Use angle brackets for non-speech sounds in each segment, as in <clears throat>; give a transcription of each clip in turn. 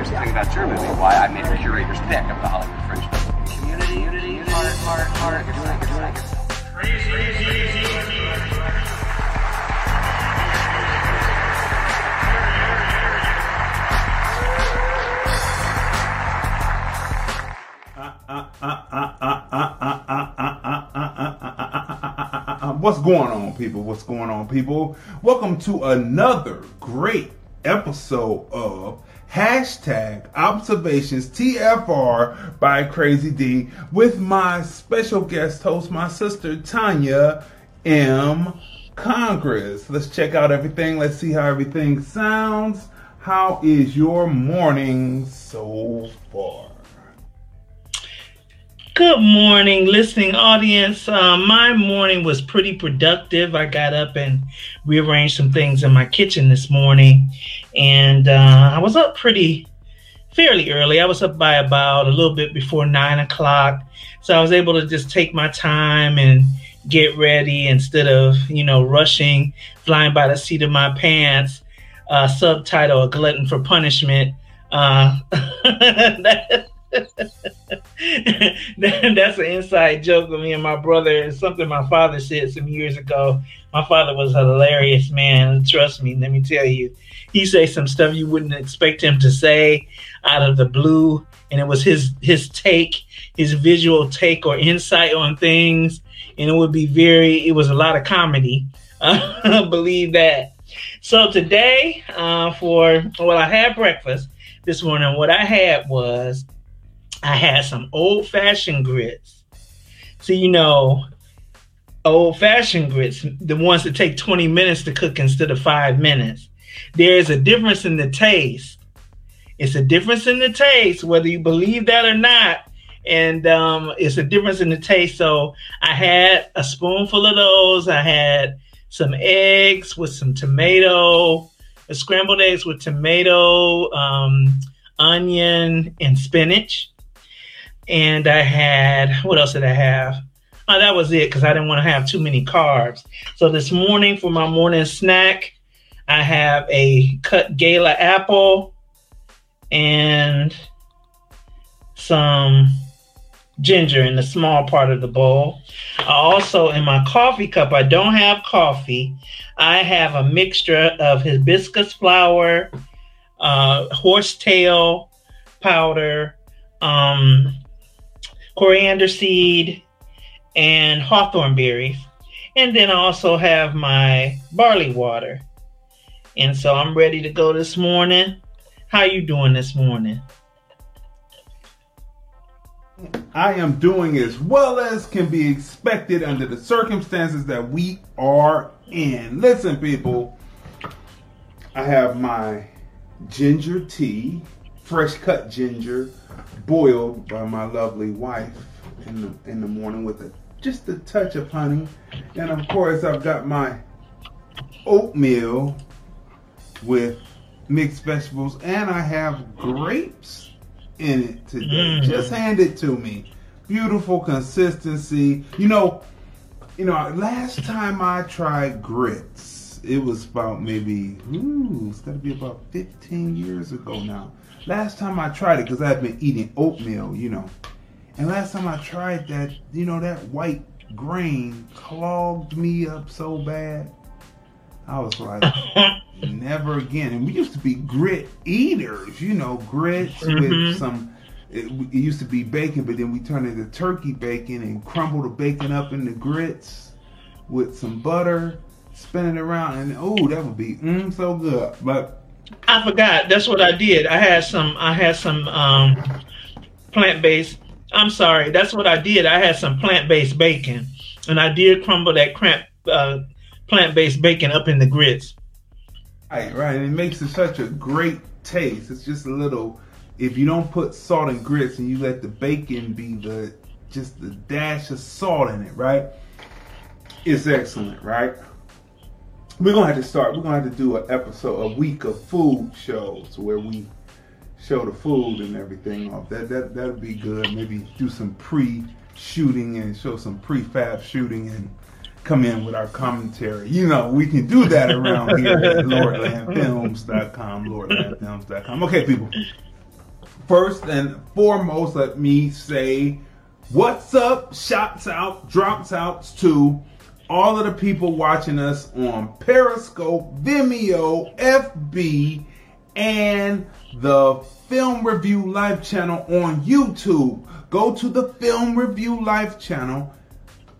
Here's the thing about your movie, why I made a curator's pick of the Hollywood Fringe. Community, unity, heart, heart, heart, your second, second. What's going on, people? What's going on, people? Welcome to another great episode of hashtag observations TFR by Crazy D with my special guest host, my sister Tanya M. Congress. Let's check out everything. Let's see how everything sounds. How is your morning so far? Good morning, listening audience. Uh, my morning was pretty productive. I got up and rearranged some things in my kitchen this morning, and uh, I was up pretty fairly early. I was up by about a little bit before nine o'clock, so I was able to just take my time and get ready instead of you know rushing, flying by the seat of my pants. Uh, subtitle: A Glutton for Punishment. Uh, <laughs> that- <laughs> that's an inside joke with me and my brother. It's something my father said some years ago. My father was a hilarious man. Trust me, let me tell you. He say some stuff you wouldn't expect him to say out of the blue, and it was his his take, his visual take or insight on things, and it would be very. It was a lot of comedy. <laughs> Believe that. So today, uh, for well, I had breakfast this morning. What I had was I had some old fashioned grits. So, you know, old fashioned grits, the ones that take 20 minutes to cook instead of five minutes. There's a difference in the taste. It's a difference in the taste, whether you believe that or not. And um, it's a difference in the taste. So I had a spoonful of those. I had some eggs with some tomato, scrambled eggs with tomato, um, onion, and spinach and I had what else did I have? Oh, that was it because I didn't want to have too many carbs. So this morning for my morning snack, I have a cut gala apple and some ginger in the small part of the bowl. I also in my coffee cup, I don't have coffee. I have a mixture of hibiscus flower, uh, horsetail powder, um, coriander seed, and hawthorn berries. And then I also have my barley water. And so I'm ready to go this morning. How are you doing this morning? I am doing as well as can be expected under the circumstances that we are in. Listen, people, I have my ginger tea, fresh cut ginger, boiled by my lovely wife in the in the morning with a just a touch of honey, and of course I've got my oatmeal with mixed vegetables, and I have grapes in it today. Mm. Just hand it to me. Beautiful consistency. You know, you know. Last time I tried grits, it was about maybe ooh, it's got to be about 15 years ago now. Last time I tried it, because I've been eating oatmeal, you know. And last time I tried that, you know, that white grain clogged me up so bad. I was like, <laughs> never again. And we used to be grit eaters, you know, grits with Mhm. some. It, it used to be bacon, but then we turned it to turkey bacon and crumble the bacon up in the grits with some butter, spin it around, and oh, that would be mm, so good. But I forgot. That's what I did. I had some. I had some um, plant-based. I'm sorry. That's what I did. I had some plant-based bacon, and I did crumble that cramp, uh, plant-based bacon up in the grits. Right, right. And it makes it such a great taste. It's just a little. If you don't put salt and grits and you let the bacon be the just the dash of salt in it, right? It's excellent, right? We're gonna have to start. We're gonna have to do an episode, a week of food shows where we show the food and everything off. That that that'd be good. Maybe do some pre-shooting and show some prefab shooting and come in with our commentary. You know, we can do that around here at LordlandFilms.com, LordlandFilms.com. Okay, people. First and foremost, let me say what's up, shouts out, drops outs to all of the people watching us on Periscope, Vimeo, FB, and the Film Review Live channel on YouTube. Go to the Film Review Live channel,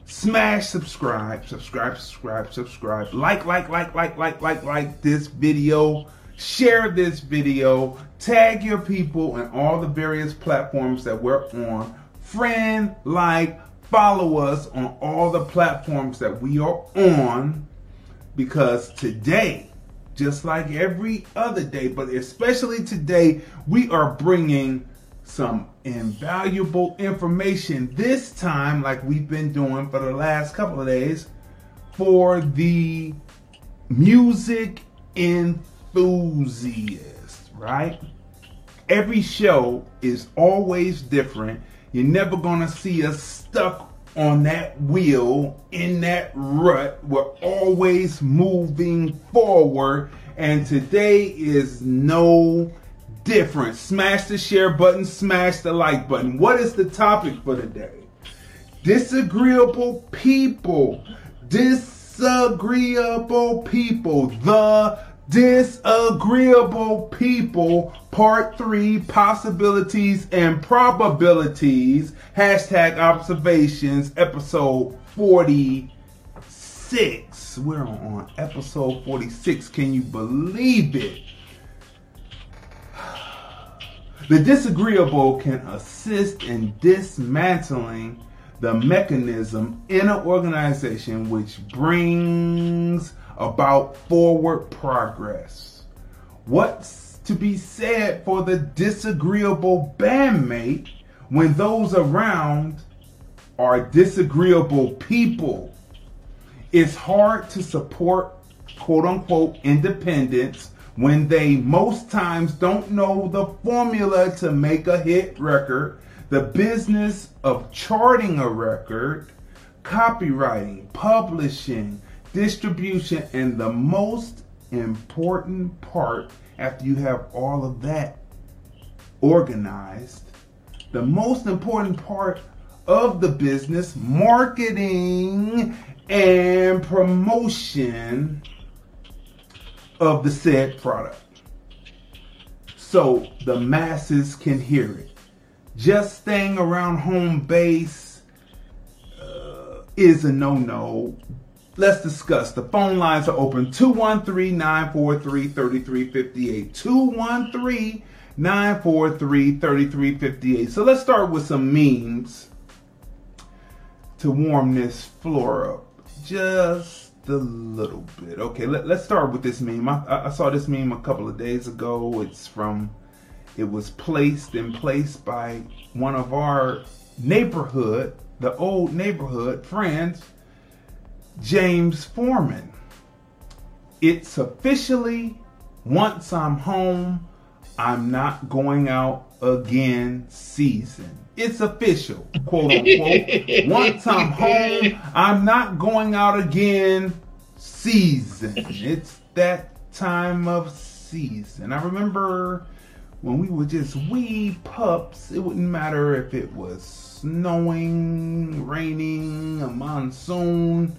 smash subscribe, subscribe, subscribe, subscribe, like, like, like, like, like, like, like this video, share this video, tag your people in all the various platforms that we're on, friend, like, follow us on all the platforms that we are on because today, just like every other day, but especially today, we are bringing some invaluable information this time, like we've been doing for the last couple of days, for the music enthusiast, right? Every show is always different. You're never gonna see us stuck on that wheel in that rut. We're always moving forward, and today is no different. Smash the share button, smash the like button. What is the topic for today? Disagreeable people. Disagreeable people. The disagreeable people. Part three possibilities and probabilities. Hashtag observations. Episode 46. We're on episode 46. Can you believe it? The disagreeable can assist in dismantling the mechanism in an organization which brings about forward progress. What's to be said for the disagreeable bandmate when those around are disagreeable people? It's hard to support quote unquote independents when they most times don't know the formula to make a hit record, the business of charting a record, copyrighting, publishing, distribution, and the most important part after you have all of that organized, the most important part of the business, marketing and promotion of the said product. So the masses can hear it. Just staying around home base uh, is a no no. Let's discuss. The phone lines are open 213 943 3358. 213 943 3358. So let's start with some memes to warm this floor up. Just a little bit. Okay, let, us start with this meme. I, I, saw this meme a couple of days ago. It's from, it was placed in place by one of our neighborhood, the old neighborhood friends, James Foreman. It's officially, once I'm home, I'm not going out again season. It's official, quote unquote. <laughs> Once I'm home, I'm not going out again season. It's that time of season. I remember when we were just wee pups, it wouldn't matter if it was snowing, raining, a monsoon,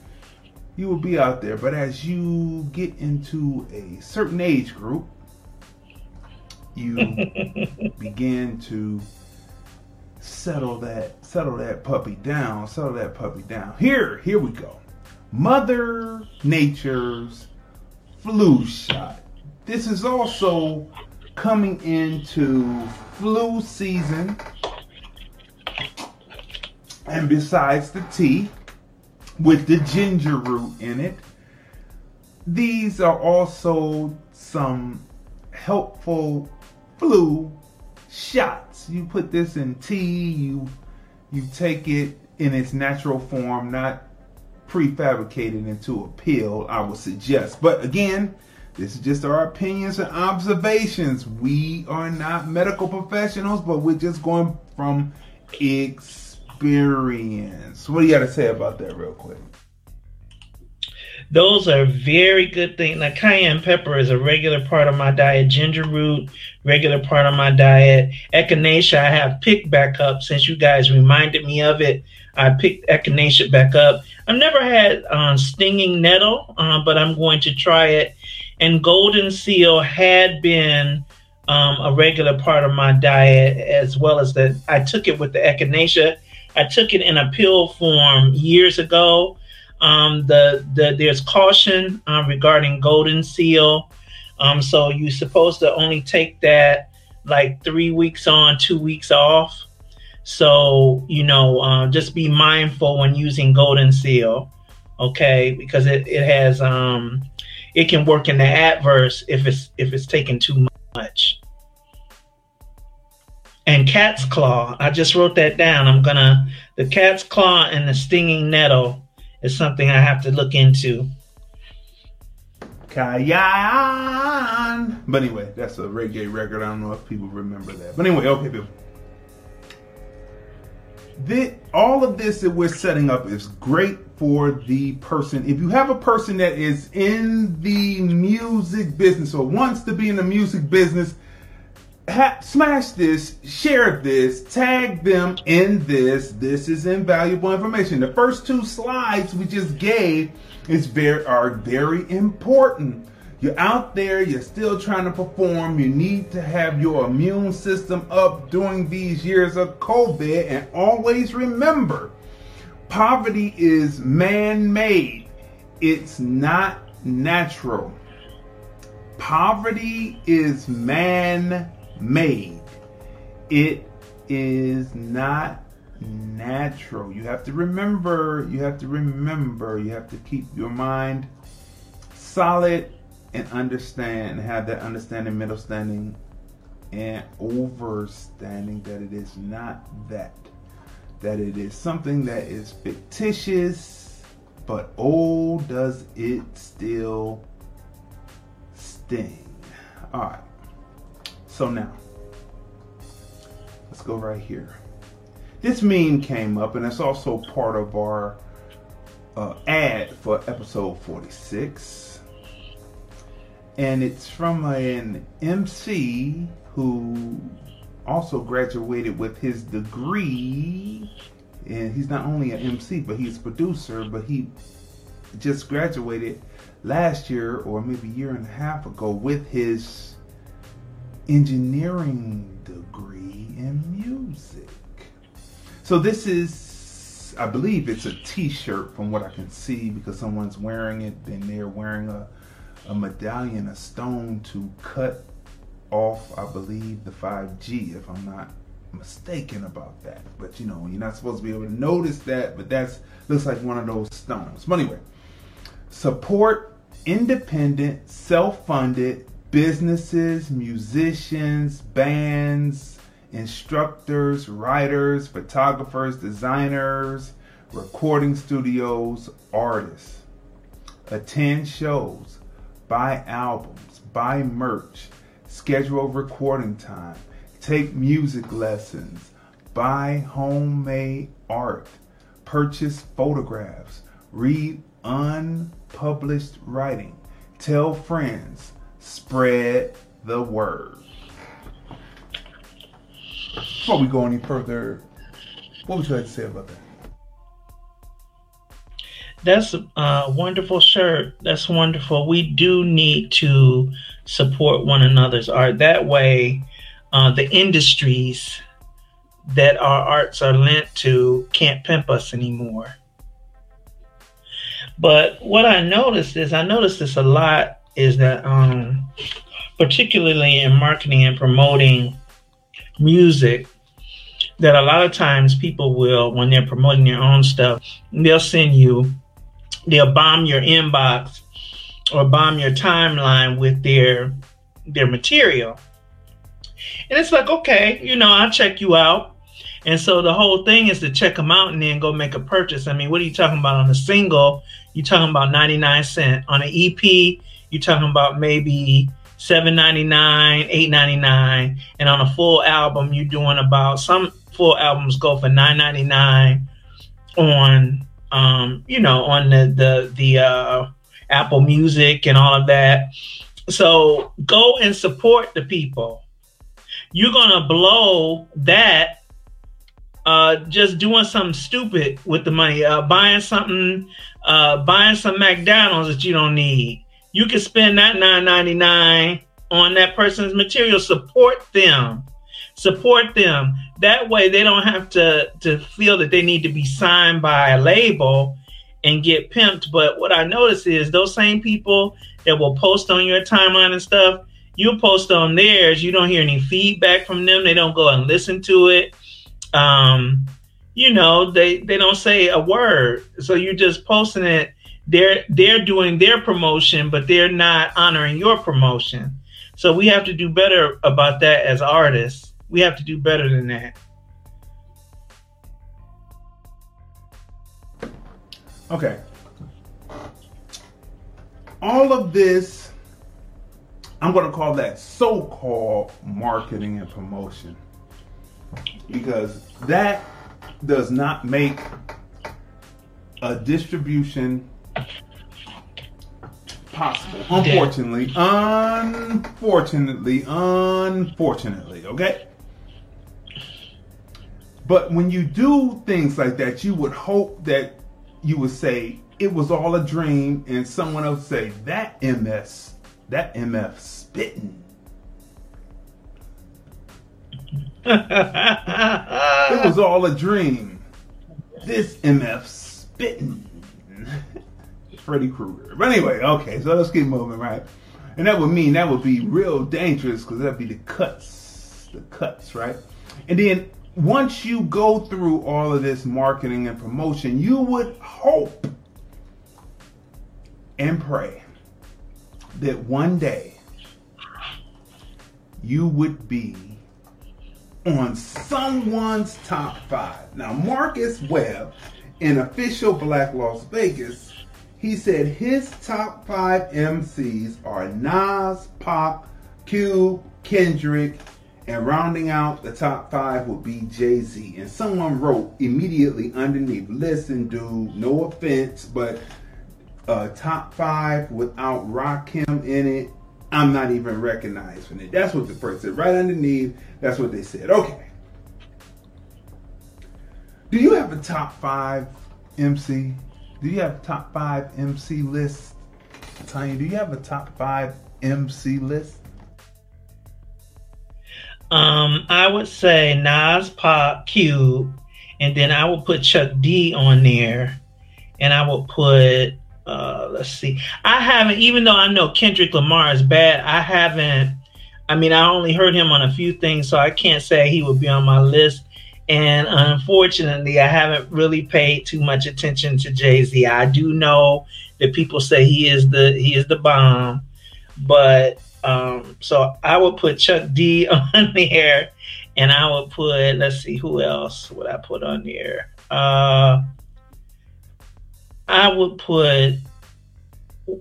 you will be out there. But as you get into a certain age group, you <laughs> begin to settle that settle that puppy down, settle that puppy down. Here, here we go. Mother Nature's flu shot. This is also coming into flu season. And besides the tea with the ginger root in it, these are also some helpful flu shots. You put this in tea, you you take it in its natural form, not prefabricated into a pill, I would suggest. But again, this is just our opinions and observations. We are not medical professionals, but we're just going from experience. What do you got to say about that, real quick? Those are very good things. Like cayenne pepper is a regular part of my diet. Ginger root, regular part of my diet. Echinacea, I have picked back up since you guys reminded me of it. I picked echinacea back up. I've never had uh, stinging nettle, uh, but I'm going to try it. And golden seal had been um, a regular part of my diet, as well as that I took it with the echinacea. I took it in a pill form years ago um, the, the there's caution um, regarding golden seal. Um, so you're supposed to only take that like three weeks on, two weeks off. So you know, uh, just be mindful when using golden seal, okay? Because it, it has um, it can work in the adverse if it's if it's taken too much. And cat's claw, I just wrote that down. I'm gonna the cat's claw and the stinging nettle is something I have to look into. Kayan. But anyway, that's a reggae record. I don't know if people remember that. But anyway, okay, people. The, all of this that we're setting up is great for the person. If you have a person that is in the music business or wants to be in the music business, ha- smash this, share this, tag them in this. This is invaluable information. The first two slides we just gave is very are very important. You're out there, you're still trying to perform. You need to have your immune system up during these years of COVID. And always remember poverty is man made, it's not natural. Poverty is man made. It is not natural. You have to remember, you have to remember, you have to keep your mind solid and understand, have that understanding, middle standing, and overstanding that it is not that. That it is something that is fictitious, but oh, does it still sting. Alright. So now, let's go right here. This meme came up, and it's also part of our uh, ad for episode 46. And it's from an MC who also graduated with his degree. And he's not only an MC, but he's a producer, but he just graduated last year or maybe a year and a half ago with his engineering degree in music. So this is, I believe it's a T-shirt from what I can see because someone's wearing it. Then they're wearing a, a medallion, a stone to cut off, I believe, the 5G, if I'm not mistaken about that. But you know, you're not supposed to be able to notice that, but that's looks like one of those stones. But anyway, support independent, self-funded businesses, musicians, bands, instructors, writers, photographers, designers, recording studios, artists. Attend shows, buy albums, buy merch, schedule recording time, take music lessons, buy homemade art, purchase photographs, read unpublished writing, tell friends, spread the word. Before we go any further, what would you like to say about that? That's a wonderful shirt. That's wonderful. We do need to support one another's art. That way, uh, the industries that our arts are lent to can't pimp us anymore. But what I noticed is, I noticed this a lot is that um, particularly in marketing and promoting music that a lot of times people will when they're promoting their own stuff they'll send you they'll bomb your inbox or bomb your timeline with their their material And it's like, okay, you know, I'll check you out. And so the whole thing is to check them out and then go make a purchase. I mean, what are you talking about on a single? You're talking about 99 cent. On an EP, you're talking about maybe 7.99, 8.99, and on a full album, you're doing about some full albums go for 9.99 on um, you know, on the the the uh, Apple Music and all of that. So go and support the people. You're gonna blow that uh, just doing something stupid with the money, uh, buying something, uh, buying some McDonald's that you don't need. You can spend that nine ninety nine on that person's material. Support them, support them. That way, they don't have to to feel that they need to be signed by a label and get pimped. But what I notice is those same people that will post on your timeline and stuff, you post on theirs. You don't hear any feedback from them. They don't go and listen to it um, you know, they they don't say a word. So you're just posting it. They're they're doing their promotion, but they're not honoring your promotion. So we have to do better about that as artists. We have to do better than that. Okay. All of this, I'm going to call that so called marketing and promotion because that does not make a distribution possible. Unfortunately, unfortunately, unfortunately, okay? But when you do things like that, you would hope that you would say it was all a dream, and someone else say that MS, that MF spitting <laughs> it was all a dream. This MF spitting. Freddy Krueger. But anyway, okay, so let's keep moving, right? And that would mean that would be real dangerous because that'd be the cuts. The cuts, right? And then once you go through all of this marketing and promotion, you would hope and pray that one day you would be on someone's top five. Now, Marcus Webb, in official Black Las Vegas, he said his top five MCs are Nas, Pac, Q, Kendrick, and rounding out the top five would be Jay Z. And someone wrote immediately underneath, listen, dude, no offense, but uh, top five without Rakim in it I'm not even recognizing it. That's what the person said. Right underneath, that's what they said. Okay. Do you have a top five MC? Do you have top five MC list? Tanya, do you have a top five MC list? Um, I would say Nas, Pac, Cube, and then I would put Chuck D on there, and I would put uh, let's see. I haven't, even though I know Kendrick Lamar is bad, I haven't. I mean, I only heard him on a few things, so I can't say he would be on my list. And unfortunately, I haven't really paid too much attention to Jay Z. I do know that people say he is the he is the bomb, but um, so I would put Chuck D <laughs> on there, and I would put let's see who else would I put on there. Uh, I would put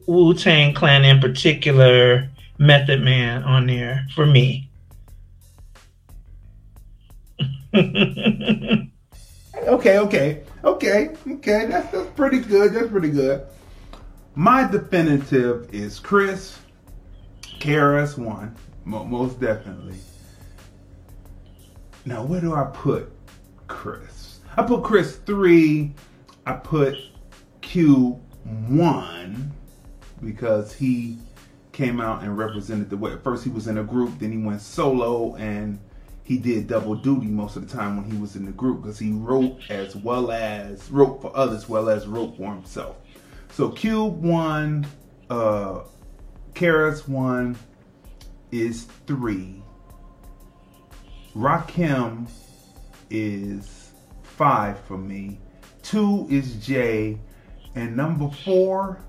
Wu Tang Clan in particular, Method Man on there for me. <laughs> okay, okay, okay, okay. That's, that's pretty good. That's pretty good. My definitive is Chris, KRS One, most definitely. Now, where do I put Chris? I put Chris three. I put Q one because he came out and represented the way. First, he was in a group, then he went solo, and he did double duty most of the time when he was in the group because he wrote as well as wrote for others, well as wrote for himself. So Cube one, uh, KRS one is three. Rakim is five for me. Two is Jay and number four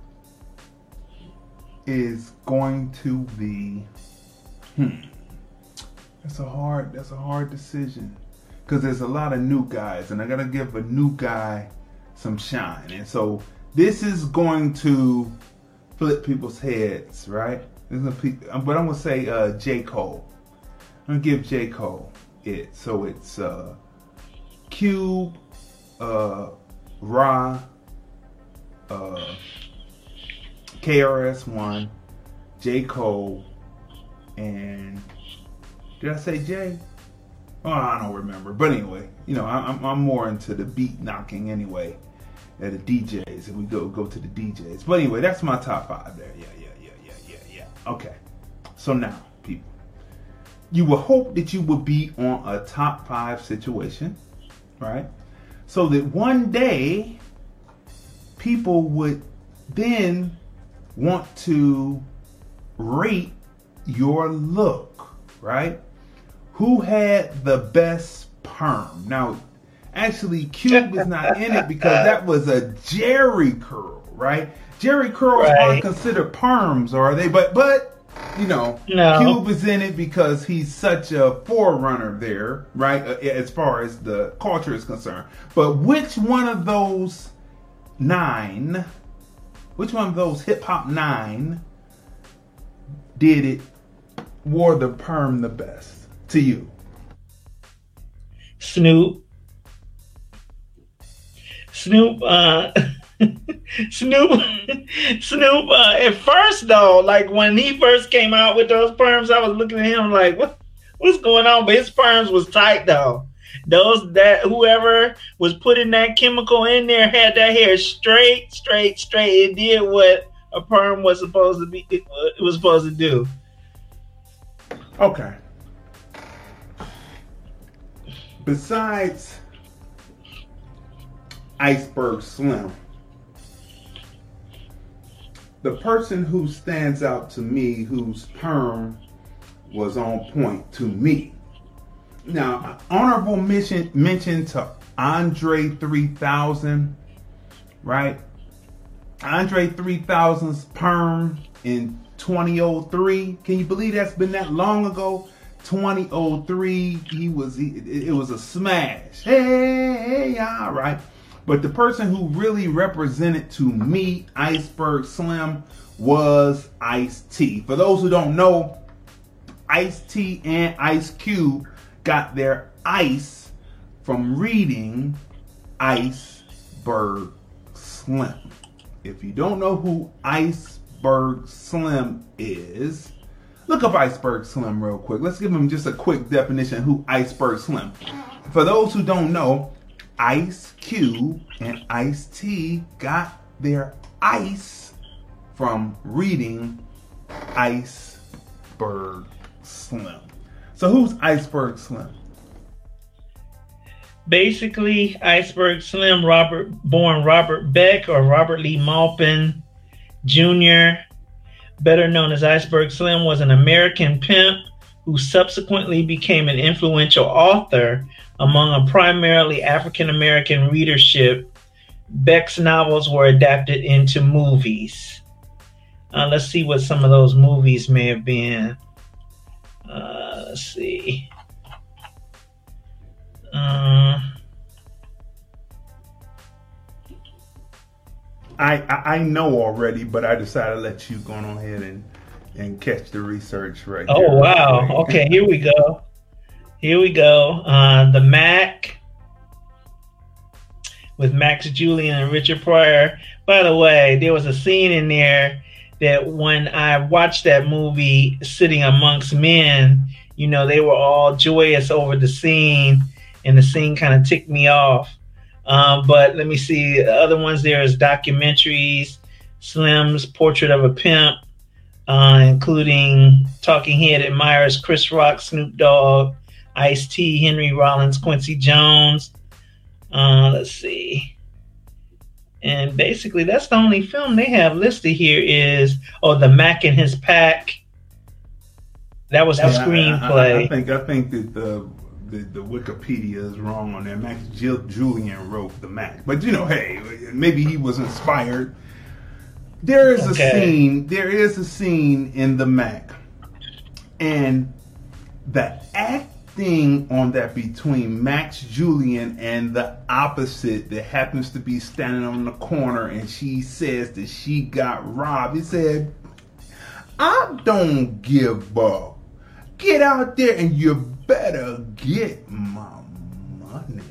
is going to be, hmm, That's a hard. That's a hard decision because there's a lot of new guys, and I gotta give a new guy some shine. And so this is going to flip people's heads, right? Pe- But I'm gonna say uh, J Cole. I'm gonna give J Cole it. So it's uh, Cube, uh, Ra, uh, KRS One, J Cole, and did I say Jay? Oh, I don't remember. But anyway, you know, I'm, I'm more into the beat knocking anyway at the DJs, and we go go to the DJs. But anyway, that's my top five there. Yeah, yeah, yeah, yeah, yeah, yeah. Okay. So now, people, you would hope that you would be on a top five situation, right? So that one day people would then want to rate your look, right? Who had the best perm? Now, actually, Cube is not in it because that was a Jheri curl, right? Jheri curls Right. aren't considered perms, are they? But but you know, No. Cube is in it because he's such a forerunner there, right? uh, As far as the culture is concerned. But which one of those nine, which one of those hip hop nine did it, wore the perm the best to you? Snoop. Snoop, uh, <laughs> Snoop, <laughs> Snoop. Uh, at first, though, like when he first came out with those perms, I was looking at him like, "What, what's going on?" But his perms was tight, though. Those that whoever was putting that chemical in there had that hair straight, straight, straight. It did what a perm was supposed to be. It, it was supposed to do. Okay. Besides Iceberg Slim, the person who stands out to me, whose perm was on point to me. Now, honorable mention mention to Andre 3000, right? Andre 3000's perm in 2003. Can you believe that's been that long ago? 2003. He was he, it was a smash. Hey, hey, all right. But the person who really represented to me Iceberg Slim was Ice T. For those who don't know, Ice T and Ice Cube got their ice from reading Iceberg Slim. If you don't know who Iceberg Slim is, look up Iceberg Slim real quick. Let's give him just a quick definition who Iceberg Slim. For those who don't know, Ice Cube and Ice T got their ice from reading Iceberg Slim. So who's Iceberg Slim? basically Iceberg Slim, Robert born Robert Beck or Robert Lee Maupin Jr., better known as Iceberg Slim, was an American pimp who subsequently became an influential author among a primarily African American readership. Beck's novels were adapted into movies. Uh, let's see what some of those movies may have been. Uh, let's see. Uh, I, I I know already, but I decided to let you go on ahead and and catch the research right. Oh there. wow! Okay, here we go. Here we go. Uh, the Mack with Max Julien and Richard Pryor. By the way, there was a scene in there that when I watched that movie, sitting amongst men, you know, they were all joyous over the scene, and the scene kind of ticked me off. Um, but let me see. The other ones there is documentaries, Slim's Portrait of a Pimp, uh, including Talking Head admirers Chris Rock, Snoop Dogg, Ice T, Henry Rollins, Quincy Jones. Uh, let's see. And basically, that's the only film they have listed here is oh, the Mack and his pack. That was the Yeah, I- I- screenplay. I, I think I think that the, the the Wikipedia is wrong on that. Max Julien wrote the Mack, but you know, hey, maybe he was inspired. There is Okay. a scene. There is a scene in the Mack, and the acting on that between Max Julien and the opposite that happens to be standing on the corner and she says that she got robbed. He said, I don't give up. Get out there and you better get my money.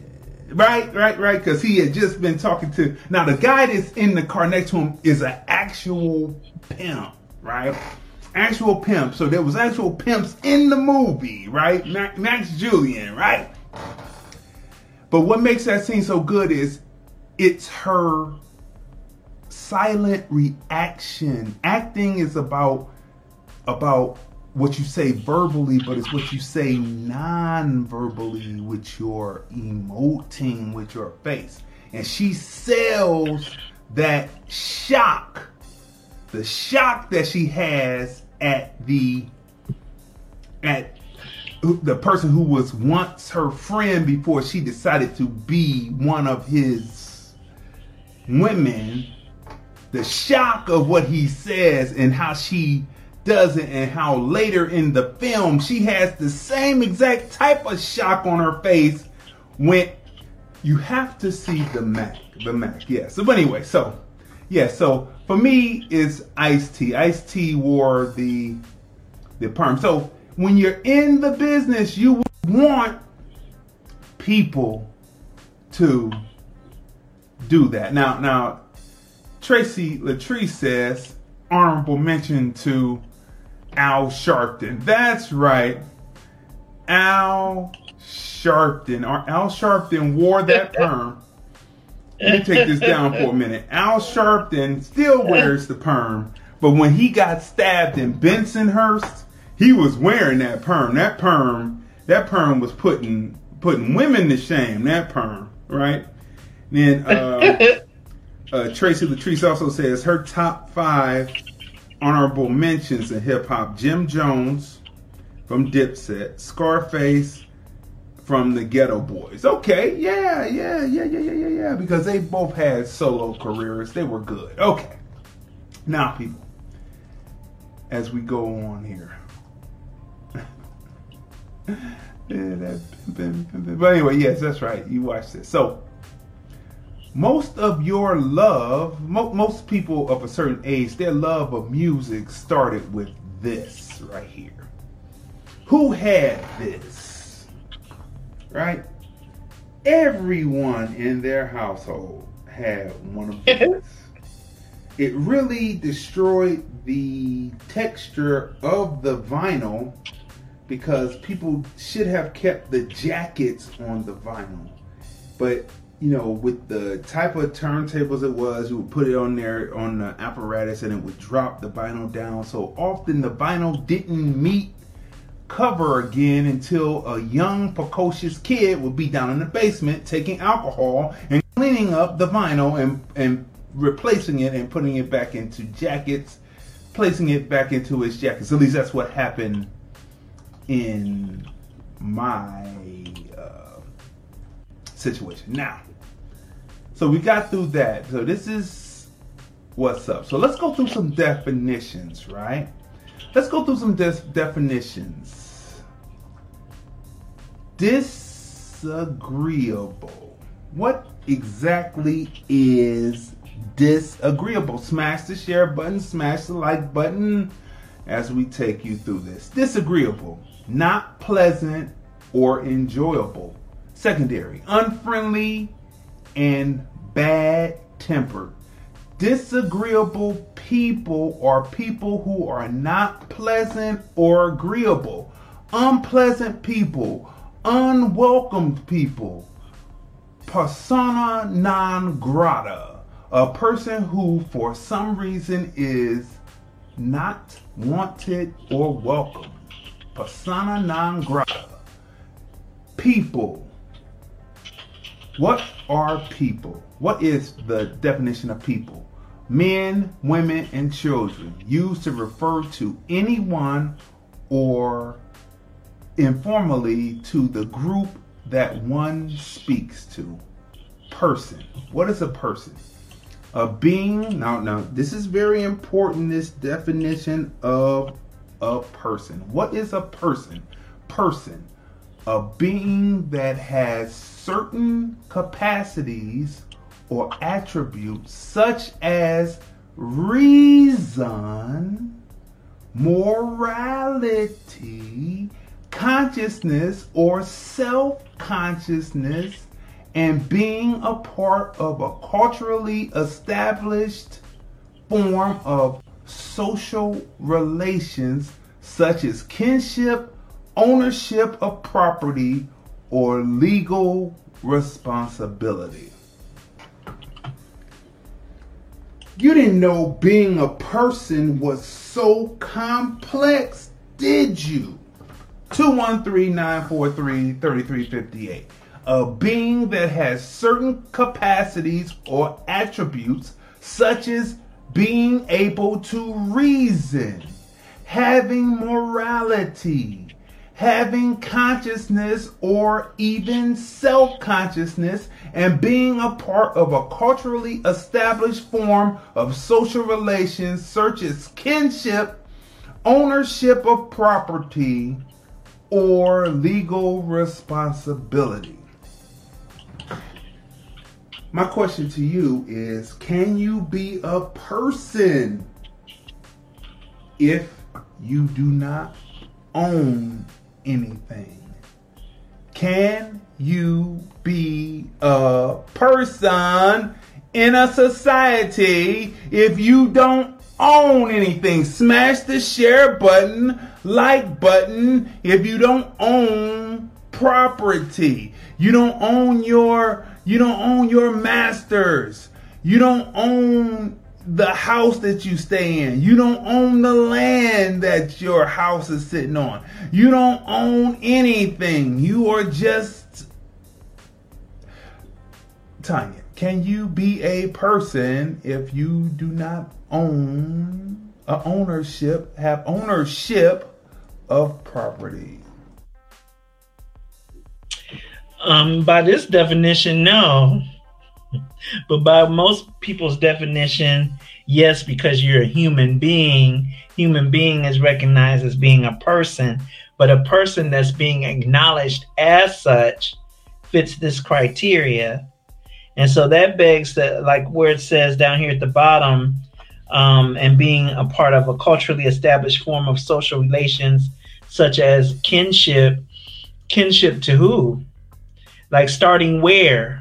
Right, right, right. Because he had just been talking to. Now, the guy that's in the car next to him is an actual pimp, right? Actual pimp. So there was actual pimps in the movie, right? Max Julien, right? But what makes that scene so good is it's her silent reaction. Acting is about about what you say verbally, but it's what you say non-verbally with your emoting with your face. And she sells that shock, the shock that she has at the at the person who was once her friend before she decided to be one of his women. The shock of what he says and how she doesn't and how later in the film she has the same exact type of shock on her face when you have to see the Mack. The Mack, yeah. So but anyway, so yeah, so for me it's Ice T. Ice T wore the the perm. So when you're in the business, you want people to do that. Now now Tracy Latrice says honorable mention to Al Sharpton. That's right. Al Sharpton. Al Sharpton wore that <laughs> perm. Let me take this down for a minute. Al Sharpton still wears the perm, but when he got stabbed in Bensonhurst, he was wearing that perm. That perm, that perm was putting putting women to shame. That perm, right? Then uh, <laughs> uh, Tracy Latrice also says her top five honorable mentions in hip hop Jim Jones from Dipset, Scarface from the Geto Boys. Okay, yeah, yeah, yeah, yeah, yeah, yeah, yeah, because they both had solo careers. They were good. Okay. Now, people, as we go on here. <laughs> yeah, that, but anyway, yes, that's right. You watch this. So, most of your love, mo- most people of a certain age, their love of music started with this right here. Who had this? Right? Everyone in their household had one of <laughs> these. it really destroyed the texture of the vinyl because people should have kept the jackets on the vinyl. But you know, with the type of turntables it was, you would put it on there on the apparatus and it would drop the vinyl down. So often the vinyl didn't meet cover again until a young, precocious kid would be down in the basement taking alcohol and cleaning up the vinyl and, and replacing it and putting it back into jackets, placing it back into its jackets. At least that's what happened in my uh, situation. Now, so we got through that. So this is what's up. So let's go through some definitions, right? Let's go through some de- definitions. Disagreeable. What exactly is disagreeable? Smash the share button, smash the like button as we take you through this. Disagreeable, not pleasant or enjoyable. Secondary, unfriendly and bad tempered. Disagreeable people are people who are not pleasant or agreeable. Unpleasant people, unwelcomed people. Persona non grata, a person who for some reason is not wanted or welcome. Persona non grata. People. What are people? What is the definition of people? Men, women, and children used to refer to anyone or informally to the group that one speaks to. Person. What is a person? A being. Now, now, this is very important. This definition of a person. What is a person? person, a being that has certain capacities or attributes such as reason, morality, consciousness or self consciousness, and being a part of a culturally established form of social relations such as kinship, ownership of property, or legal responsibility. You didn't know being a person was so complex, did you? 213 943 3358. A being that has certain capacities or attributes, such as being able to reason, having morality, having consciousness or even self consciousness, and being a part of a culturally established form of social relations such as kinship, ownership of property, or legal responsibility. My question to you is Can you be a person if you do not own anything? Can you be a person in a society if you don't own anything? Smash the share button, like button if you don't own property. You don't own your you don't own your masters. You don't own the house that you stay in. You don't own the land that your house is sitting on. You don't own anything. You are just. Tanya, can you be a person if you do not own a ownership, have ownership of property? Um, by this definition, no. But by most people's definition, yes, because you're a human being. Human being is recognized as being a person, but a person that's being acknowledged as such fits this criteria. And so that begs that, like where it says down here at the bottom, um, and being a part of a culturally established form of social relations, such as kinship. Kinship to who? Like starting where?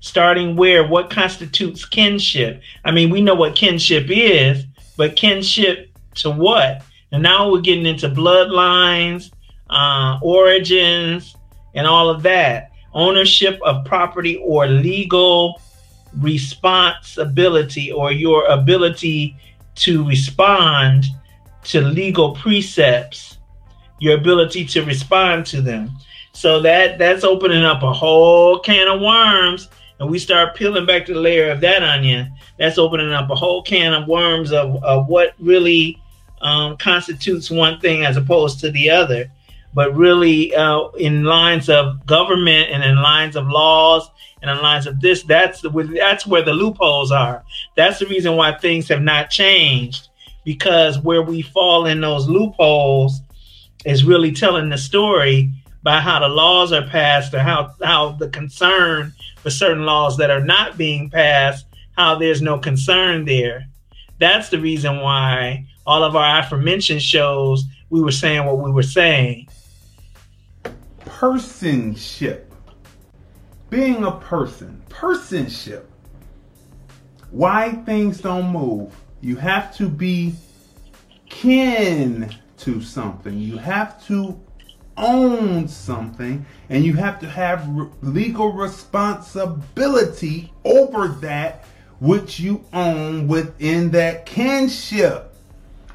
Starting where? What constitutes kinship? I mean, we know what kinship is, but kinship to what? And now we're getting into bloodlines, uh, origins, and all of that. Ownership of property or legal responsibility or your ability to respond to legal precepts, your ability to respond to them. So that that's opening up a whole can of worms, and we start peeling back the layer of that onion. That's opening up a whole can of worms of, of what really um, constitutes one thing as opposed to the other. But really, uh, in lines of government and in lines of laws and in lines of this, that's the, that's where the loopholes are. That's the reason why things have not changed because where we fall in those loopholes is really telling the story by how the laws are passed or how, how the concern for certain laws that are not being passed, how there's no concern there. That's the reason why all of our aforementioned shows, we were saying what we were saying. Personship. Being a person. Personship. Why things don't move. You have to be kin to something. You have to own something and you have to have re- legal responsibility over that which you own within that kinship.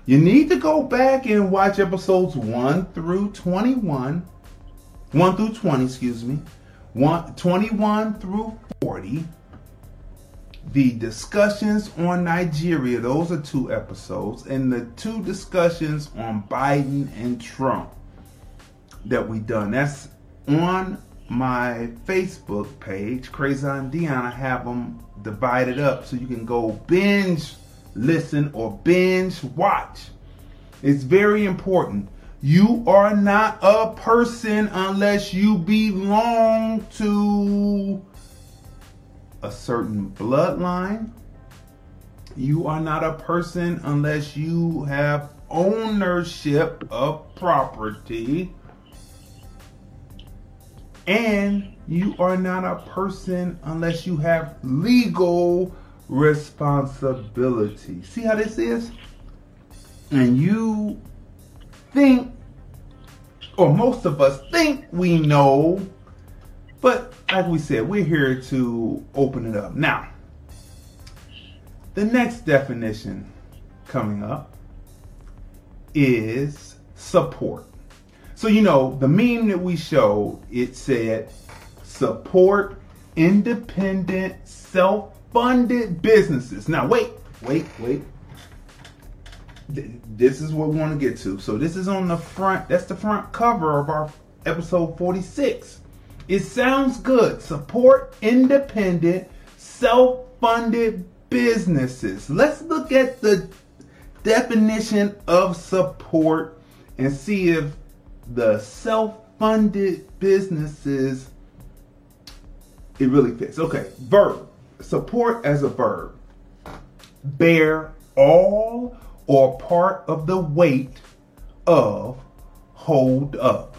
You need to go back and watch episodes 1 through 21. 1 through 20, excuse me. 1, 21 through 40. The discussions on Nigeria, those are two episodes, and the two discussions on Biden and Trump that we done. That's on my Facebook page, Crazy on Dion. I have them divided up so you can go binge listen or binge watch. It's very important You are not a person unless you belong to a certain bloodline. You are not a person unless you have ownership of property. And you are not a person unless you have legal responsibility. See how this is? And you think, or most of us think we know, but like we said, we're here to open it up. Now, the next definition coming up is support. So, you know, the meme that we showed, it said support independent, self funded businesses. Now, wait, wait, wait. This is what we want to get to. So, this is on the front, that's the front cover of our episode 46. It sounds good. Support independent, self funded businesses. Let's look at the definition of support and see if the self funded businesses it really fits. Okay, verb. Support as a verb. Bear all or part of the weight of hold up.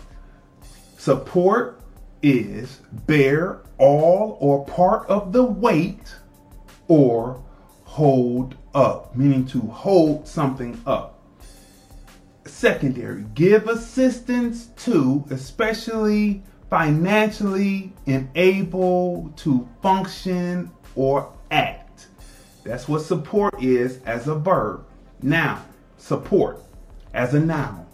Support is bear all or part of the weight or hold up, meaning to hold something up. Secondary, give assistance to, especially financially unable to function or act. That's what support is as a verb. Now, support as a noun.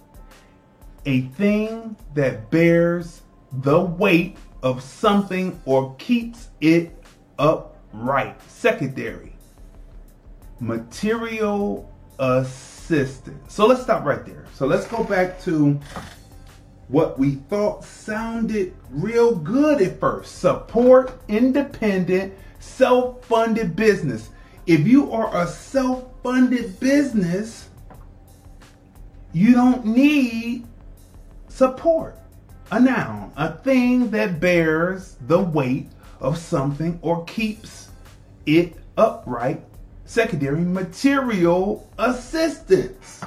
A thing that bears the weight of something or keeps it upright. Secondary, material assistance. So let's stop right there. So let's go back to what we thought sounded real good at first support independent, self funded business. If you are a self funded business, you don't need support. A noun, a thing that bears the weight of something or keeps it upright. Secondary, material assistance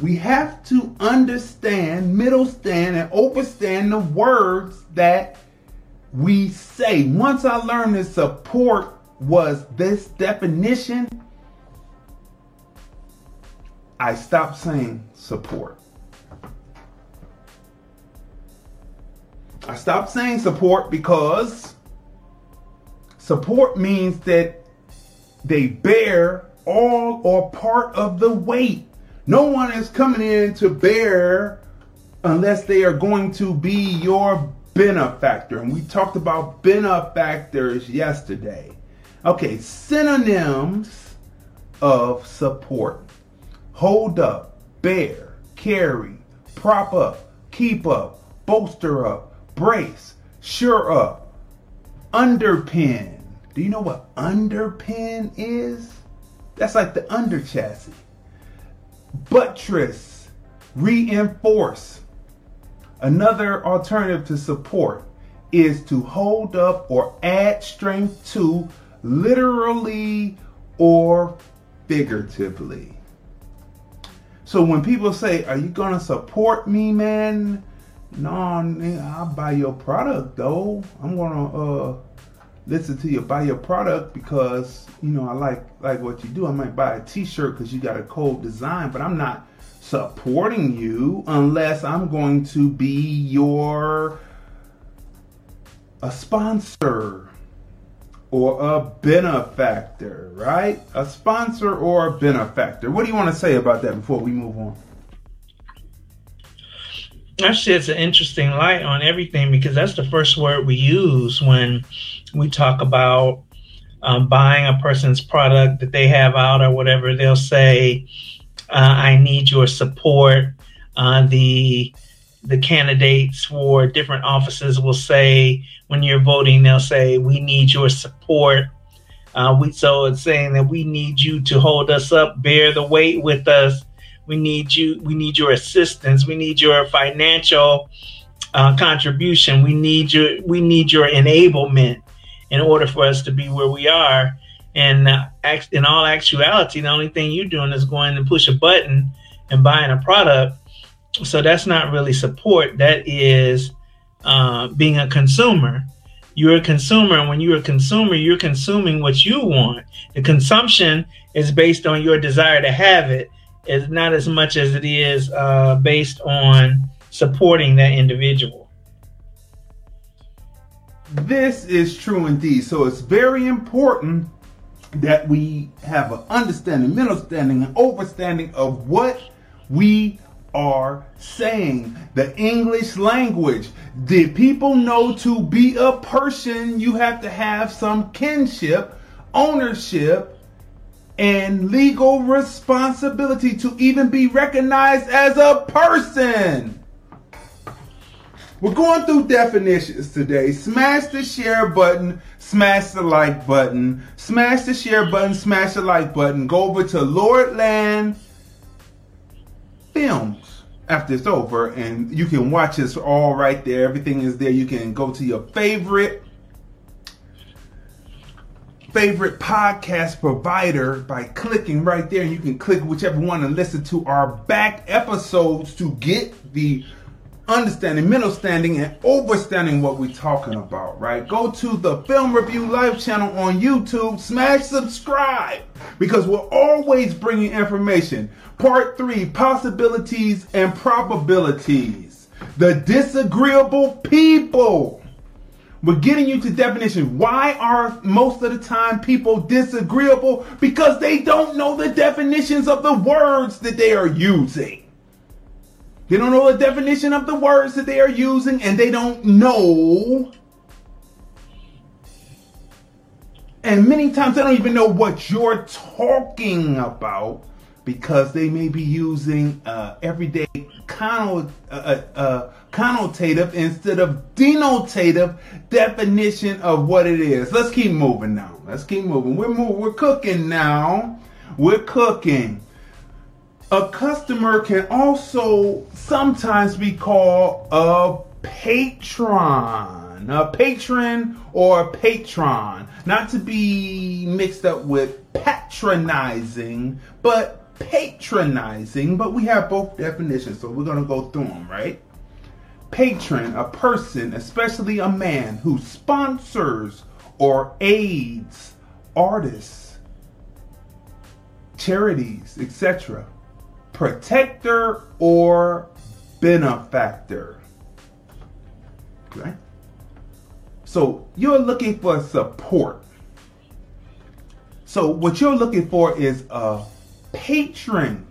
we have to understand, middle stand, and overstand the words that we say. Once I learned that support was this definition, I stopped saying support. I stopped saying support because support means that they bear all or part of the weight no one is coming in to bear unless they are going to be your benefactor. And we talked about benefactors yesterday. Okay, synonyms of support hold up, bear, carry, prop up, keep up, bolster up, brace, sure up, underpin. Do you know what underpin is? That's like the under chassis buttress, reinforce. Another alternative to support is to hold up or add strength to, literally or figuratively. So when people say, Are you going to support me, man? No, I'll buy your product though. I'm going to uh, listen to you buy your product because you know I like like what you do. I might buy a T-shirt because you got a cool design, but I'm not supporting you unless I'm going to be your a sponsor or a benefactor, right? A sponsor or a benefactor. What do you want to say about that before we move on? That sheds an interesting light on everything because that's the first word we use when we talk about um, buying a person's product that they have out or whatever, they'll say, uh, "I need your support." Uh, the the candidates for different offices will say, when you're voting, they'll say, "We need your support." Uh, we so it's saying that we need you to hold us up, bear the weight with us. We need you. We need your assistance. We need your financial uh, contribution. We need your. We need your enablement in order for us to be where we are. And uh, in all actuality, the only thing you're doing is going to push a button and buying a product. So that's not really support. That is uh, being a consumer. You're a consumer, and when you're a consumer, you're consuming what you want. The consumption is based on your desire to have it. It's not as much as it is uh, based on supporting that individual. This is true indeed. So it's very important that we have an understanding, mental understanding, and understanding of what we are saying. The English language. Did people know to be a person, you have to have some kinship, ownership, and legal responsibility to even be recognized as a person. We're going through definitions today. Smash the share button, smash the like button, smash the share button, smash the like button. Go over to Lordland Films after it's over, and you can watch us all right there. Everything is there. You can go to your favorite favorite podcast provider by clicking right there and you can click whichever one and listen to our back episodes to get the understanding, mental standing, and overstanding what we're talking about, right? Go to the Film Review Live channel on YouTube, smash subscribe, because we're always bringing information. Part three possibilities and probabilities. The disagreeable people. We're getting you to definition. Why are most of the time people disagreeable? Because they don't know the definitions of the words that they are using. They don't know the definition of the words that they are using, and they don't know. And many times they don't even know what you're talking about because they may be using uh, everyday connot- uh, uh, uh, connotative instead of denotative definition of what it is. Let's keep moving now. Let's keep moving. We're moving. We're cooking now. We're cooking. A customer can also sometimes be called a patron, a patron or a patron, not to be mixed up with patronizing, but patronizing. But we have both definitions, so we're going to go through them, right? Patron, a person, especially a man, who sponsors or aids artists, charities, etc protector or benefactor. Okay? So you're looking for support. So what you're looking for is a patron,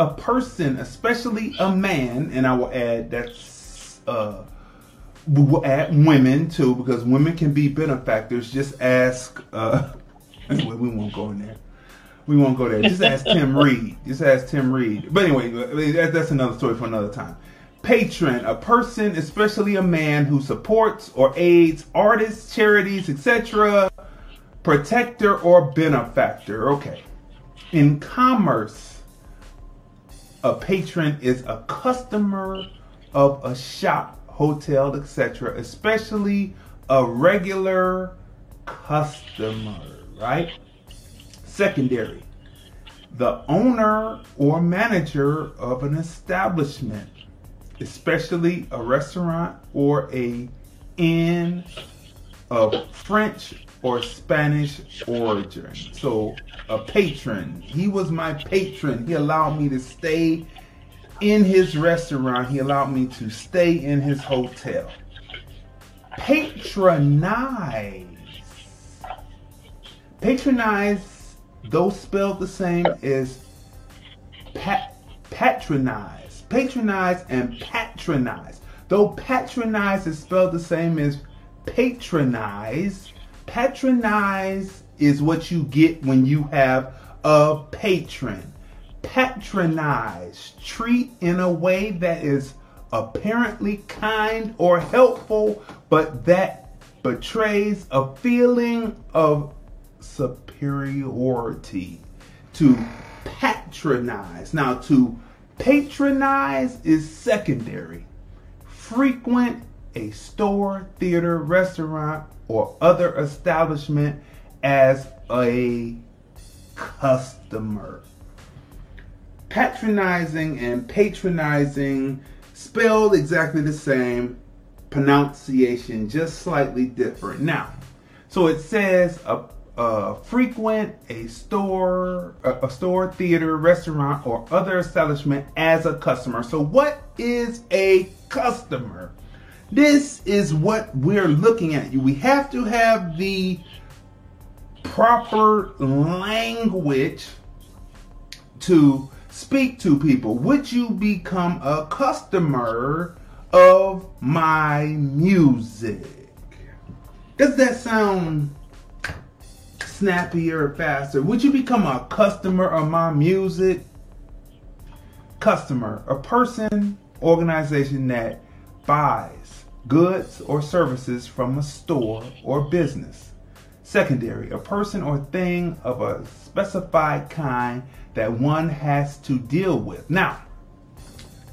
a person, especially a man, and I will add that's uh we will add women too, because women can be benefactors. Just ask uh anyway, <laughs> we won't go in there we won't go there. Just ask Tim Reed. Just ask Tim Reed. But anyway, that's another story for another time. Patron, a person, especially a man who supports or aids artists, charities, etc. Protector or benefactor. Okay. In commerce, a patron is a customer of a shop, hotel, etc., especially a regular customer, right? Secondary, the owner or manager of an establishment, especially a restaurant or a inn of French or Spanish origin. So, a patron. He was my patron. He allowed me to stay in his restaurant. He allowed me to stay in his hotel. Patronize. Patronize though spelled the same, is pat, patronize. Patronize and patronize. Though patronize is spelled the same as patronize, patronize is what you get when you have a patron. Patronize, treat in a way that is apparently kind or helpful, but that betrays a feeling of superiority. To patronize. Now, to patronize is secondary. Frequent a store, theater, restaurant, or other establishment as a customer. Patronizing and patronizing spelled exactly the same, pronunciation just slightly different. Now, so it says a, a frequent a store, a, a store, theater, restaurant, or other establishment as a customer. So, what is a customer? This is what we're looking at. We have to have the proper language to speak to people. Would you become a customer of my music? Does that sound snappier, faster? Would you become a customer of my music? Customer, a person, organization that buys goods or services from a store or business. Secondary, a person or thing of a specified kind that one has to deal with. Now,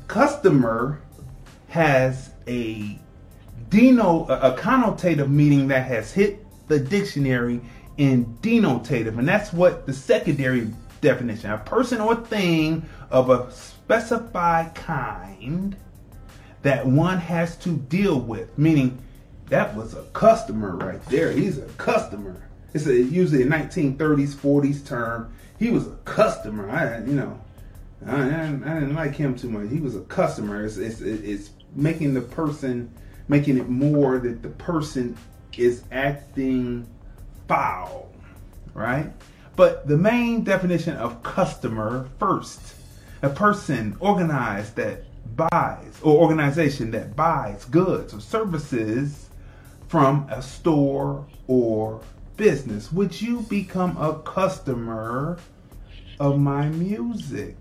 customer has a deno a connotative meaning that has hit the dictionary in denotative, and that's what the secondary definition: a person or thing of a specified kind that one has to deal with, meaning that was a customer right there. He's a customer. It's a, usually a 1930s, 40s term. He was a customer. I, you know, I, I, didn't like him too much. He was a customer. It's, it's, it's making the person, making it more that the person is acting foul, right? But the main definition of customer first, a person organized that buys or organization that buys goods or services from a store or business, would you become a customer of my music?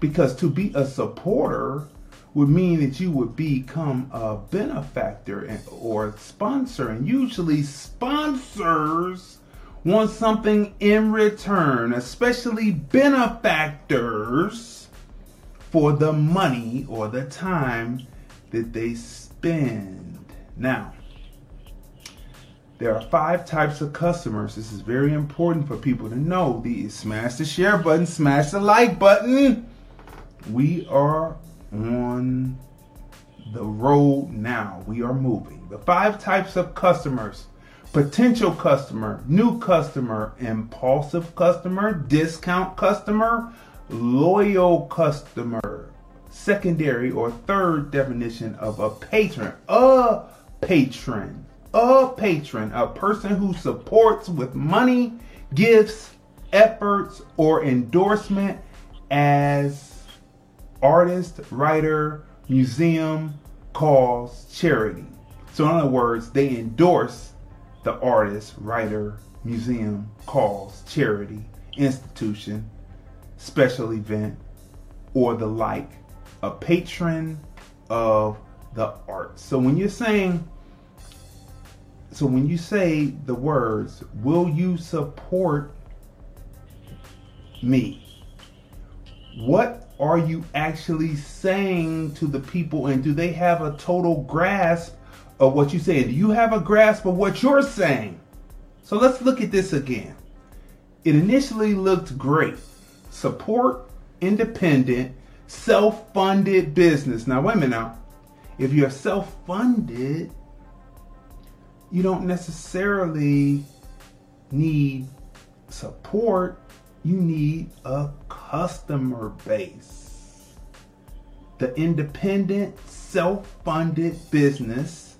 Because to be a supporter would mean that you would become a benefactor and, or sponsor. And usually, sponsors want something in return, especially benefactors, for the money or the time that they spend. Now, there are five types of customers. This is very important for people to know. These smash the share button, smash the like button. We are on the road now. We are moving. The five types of customers potential customer, new customer, impulsive customer, discount customer, loyal customer. Secondary or third definition of a patron. A patron a patron, a person who supports with money, gifts, efforts, or endorsement as artist, writer, museum, cause, charity. So, in other words, they endorse the artist, writer, museum, cause, charity, institution, special event, or the like. A patron of the arts. So, when you're saying so when you say the words, will you support me? What are you actually saying to the people and do they have a total grasp of what you say? Do you have a grasp of what you're saying? So let's look at this again. It initially looked great. Support independent, self-funded business. Now wait a minute now. If you're self-funded, you don't necessarily need support, you need a customer base. The independent, self funded business,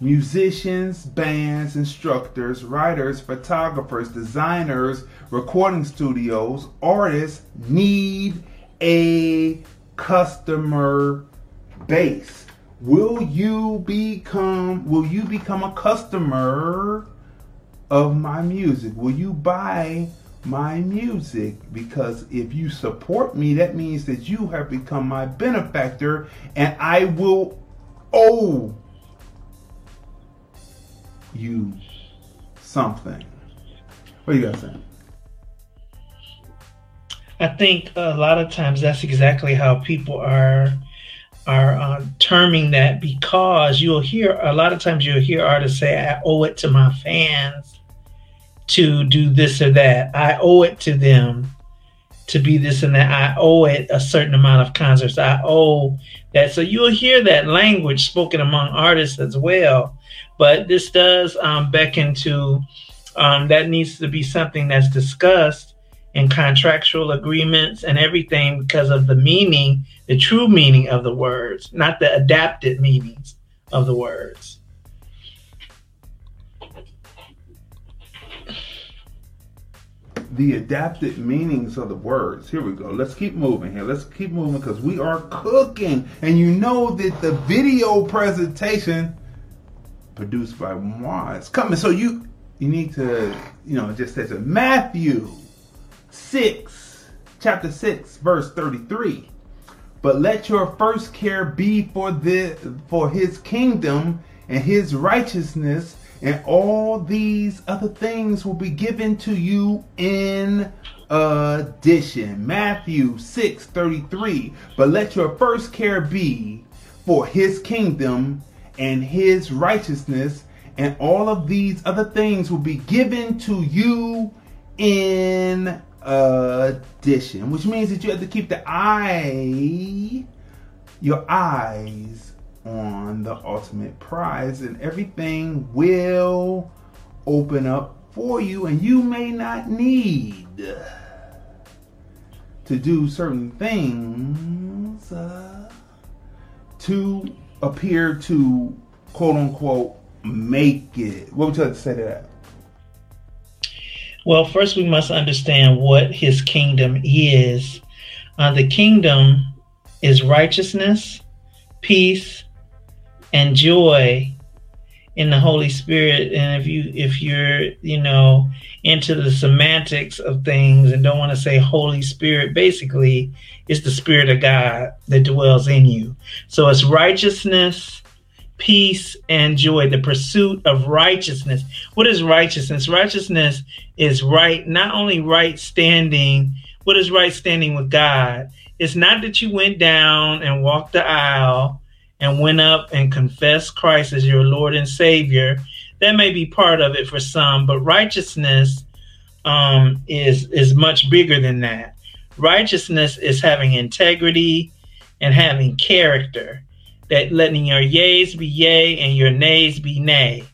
musicians, bands, instructors, writers, photographers, designers, recording studios, artists need a customer base will you become will you become a customer of my music will you buy my music because if you support me that means that you have become my benefactor and i will owe you something. What do you guys say I think a lot of times that's exactly how people are are uh, terming that because you'll hear a lot of times you'll hear artists say, "I owe it to my fans to do this or that. I owe it to them to be this and that. I owe it a certain amount of concerts. I owe that." So you'll hear that language spoken among artists as well. But this does um, beckon to um, that needs to be something that's discussed in contractual agreements and everything because of the meaning, the true meaning of the words, not the adapted meanings of the words. The adapted meanings of the words. Here we go. Let's keep moving here. Let's keep moving because we are cooking. And you know that the video presentation produced by Moi is coming. So you you need to, you know, just say it. Matthew 6, chapter 6, verse 33. But let your first care be for the for his kingdom and his righteousness, and all these other things will be given to you in addition. Matthew 6 33. But let your first care be for his kingdom and his righteousness, and all of these other things will be given to you in addition, which means that you have to keep the eye, your eyes on the ultimate prize, and everything will open up for you, and you may not need to do certain things uh, to appear to quote unquote make it. What would you like to say to that? Well, first we must understand what his kingdom is. Uh, the kingdom is righteousness, peace, and joy in the Holy Spirit. And if you if you're you know into the semantics of things and don't want to say Holy Spirit, basically it's the Spirit of God that dwells in you. So it's righteousness, peace, and joy, the pursuit of righteousness. What is righteousness? Righteousness is right, not only right standing, what is right standing with God? It's not that you went down and walked the aisle and went up and confessed Christ as your Lord and Savior. That may be part of it for some, but righteousness um, is is much bigger than that. Righteousness is having integrity and having character that letting your yays be yay and your nays be nay.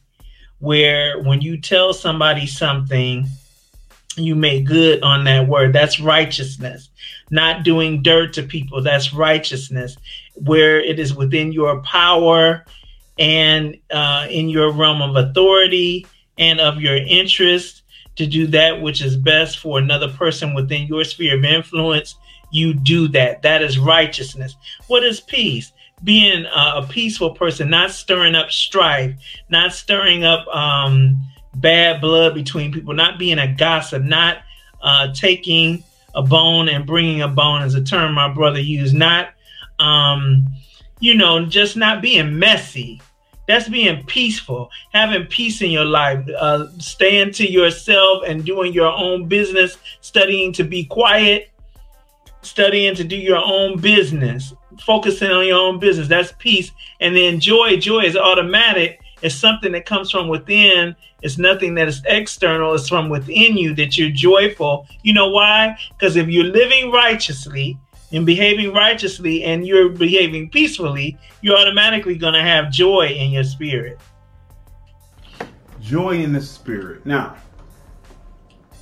Where when you tell somebody something, you make good on that word. That's righteousness. Not doing dirt to people. That's righteousness. Where it is within your power and uh, in your realm of authority and of your interest to do that which is best for another person within your sphere of influence, you do that. That is righteousness. What is peace? being a peaceful person, not stirring up strife, not stirring up um, bad blood between people, not being a gossip, not uh, taking a bone and bringing a bone, is a term my brother used, not, um, you know, just not being messy. That's being peaceful, having peace in your life, uh, staying to yourself and doing your own business, studying to be quiet, studying to do your own business, focusing on your own business. That's peace. And then joy, joy is automatic. It's something that comes from within. It's nothing that is external. It's from within you that you're joyful. You know why? Because if you're living righteously and behaving righteously and you're behaving peacefully, you're automatically going to have joy in your spirit. Joy in the spirit. Now,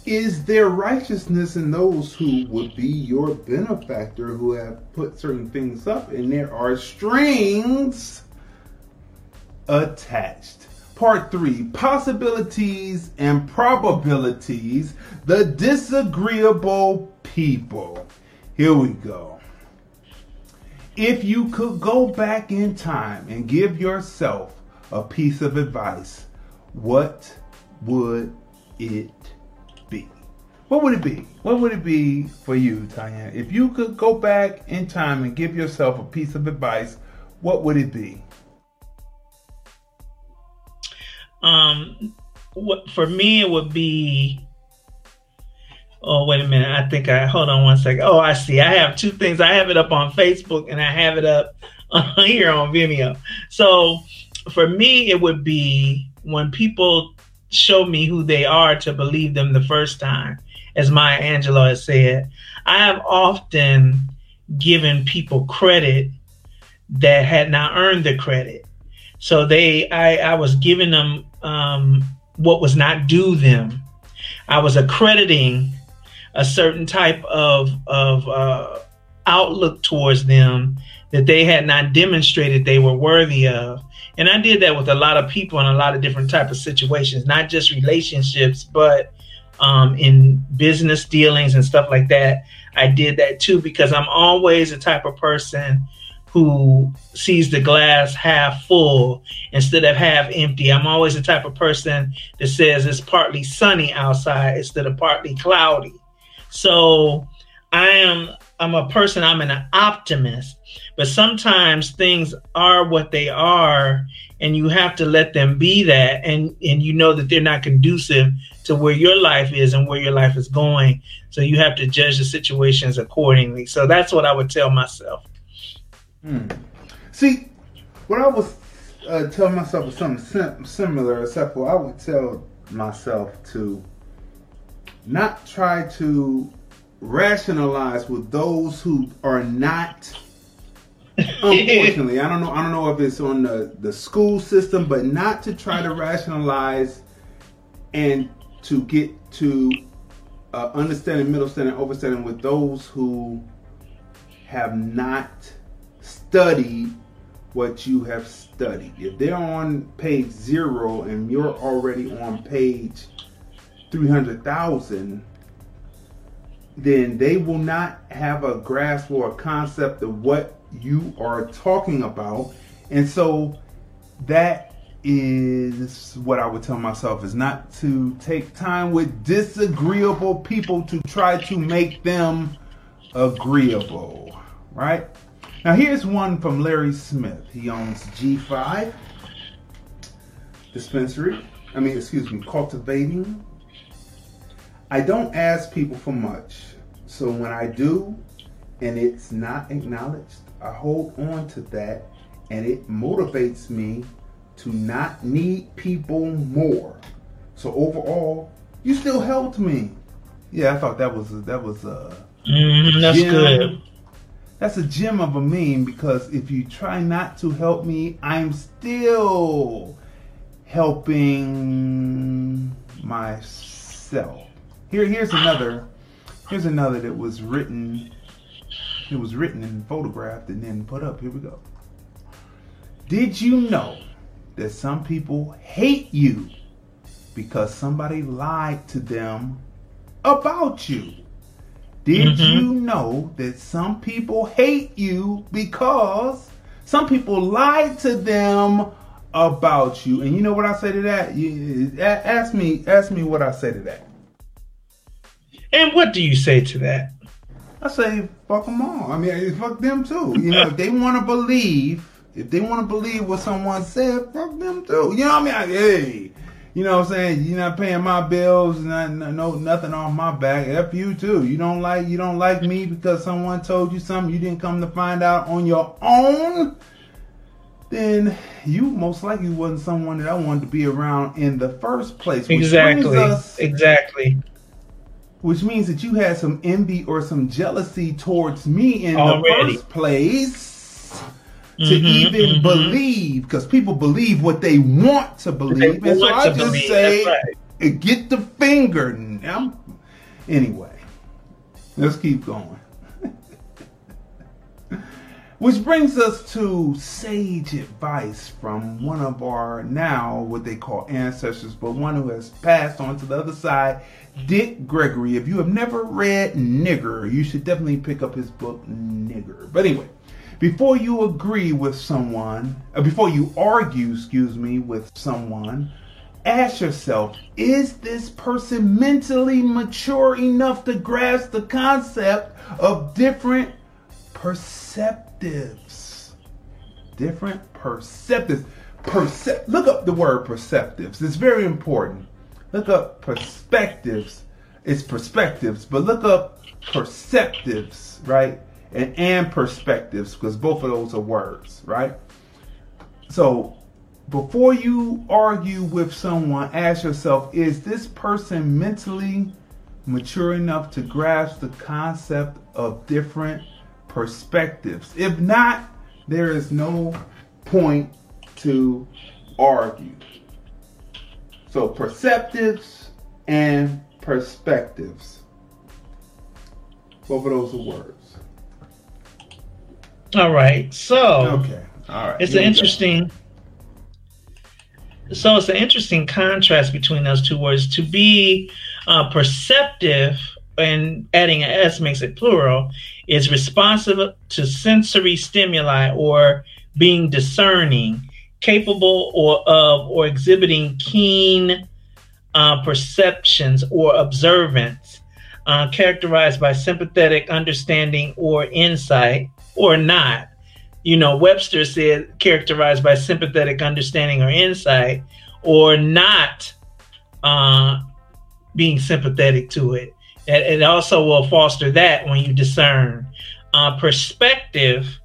is there righteousness in those who would be your benefactor who have put certain things up and there are strings attached? Part three possibilities and probabilities, the disagreeable people. Here we go. If you could go back in time and give yourself a piece of advice, what would it be? what would it be? What would it be for you, Tanya? If you could go back in time and give yourself a piece of advice, what would it be? Um, what for me it would be Oh, wait a minute. I think I hold on one second. Oh, I see. I have two things. I have it up on Facebook and I have it up <laughs> here on Vimeo. So for me, it would be when people show me who they are to believe them the first time, as Maya Angelou has said. I have often given people credit that had not earned the credit. So they, I, I was giving them um, what was not due them. I was accrediting a certain type of of uh, outlook towards them that they had not demonstrated they were worthy of. And I did that with a lot of people in a lot of different type of situations, not just relationships, but um, in business dealings and stuff like that. I did that too because I'm always the type of person who sees the glass half full instead of half empty. I'm always the type of person that says it's partly sunny outside instead of partly cloudy. So I am I'm a person, I'm an optimist, but sometimes things are what they are and you have to let them be that and and you know that they're not conducive to where your life is and where your life is going. So you have to judge the situations accordingly. So that's what I would tell myself. Hmm. See, what I was uh, telling myself was something sim- similar, except for I would tell myself to not try to rationalize with those who are not. <laughs> Unfortunately, I don't know. I don't know if it's on the the school system, but not to try to rationalize and to get to uh, understanding, middle standing, overstanding with those who have not studied what you have studied. If they're on page zero and you're already on page 300,000, then they will not have a grasp or a concept of what you are talking about. And so that is what I would tell myself is not to take time with disagreeable people to try to make them agreeable, right? Now here's one from Larry Smith. He owns G5 dispensary. I mean, excuse me, cultivating. I don't ask people for much. So when I do and it's not acknowledged, I hold on to that and it motivates me to not need people more. So overall, you still helped me. Yeah, I thought that was a, that was a mm, that's good. That's a gem of a meme because if you try not to help me, I'm still helping myself. Here, here's another. Here's another that was written. It was written and photographed and then put up. Here we go. Did you know that some people hate you because somebody lied to them about you? Did mm-hmm. you know that some people hate you because some people lied to them about you? And you know what I say to that? You, ask me, ask me what I say to that. And what do you say to that? I say, fuck them all. I mean, fuck them too. You know, if they want to believe, if they want to believe what someone said, fuck them too. You know what I mean? I, hey, you know what I'm saying? You're not paying my bills, not, no nothing off my back. F you too. You don't like you don't like me because someone told you something you didn't come to find out on your own. Then you most likely wasn't someone that I wanted to be around in the first place. exactly. Us, exactly. Which means that you had some envy or some jealousy towards me in Already. the first place to mm-hmm, even mm-hmm. believe because people believe what they want to believe. And so I just believe. say, right. get the finger. Now, anyway, let's keep going. <laughs> Which brings us to sage advice from one of our now what they call ancestors, but one who has passed on to the other side, Dick Gregory. If you have never read Nigger, you should definitely pick up his book, Nigger. But anyway, before you agree with someone, uh, before you argue, excuse me, with someone, ask yourself, is this person mentally mature enough to grasp the concept of different perceptives? Different perceptives. Percep- look up the word perceptives. It's very important. Look up perspectives it's perspectives, but look up perceptives, right? And and perspectives, because both of those are words, right? So before you argue with someone, ask yourself, is this person mentally mature enough to grasp the concept of different perspectives? If not, there is no point to argue. So perceptives and perspectives. Both of those are words. All right. So Okay. All right. it's here an we go. interesting so it's an interesting contrast between those two words to be uh, perceptive and adding an s makes it plural is responsive to sensory stimuli or being discerning capable or of or exhibiting keen uh, perceptions or observance uh, characterized by sympathetic understanding or insight or not you know, Webster said characterized by sympathetic understanding or insight, or not uh, being sympathetic to it. It, also will foster that when you discern. Uh, perspective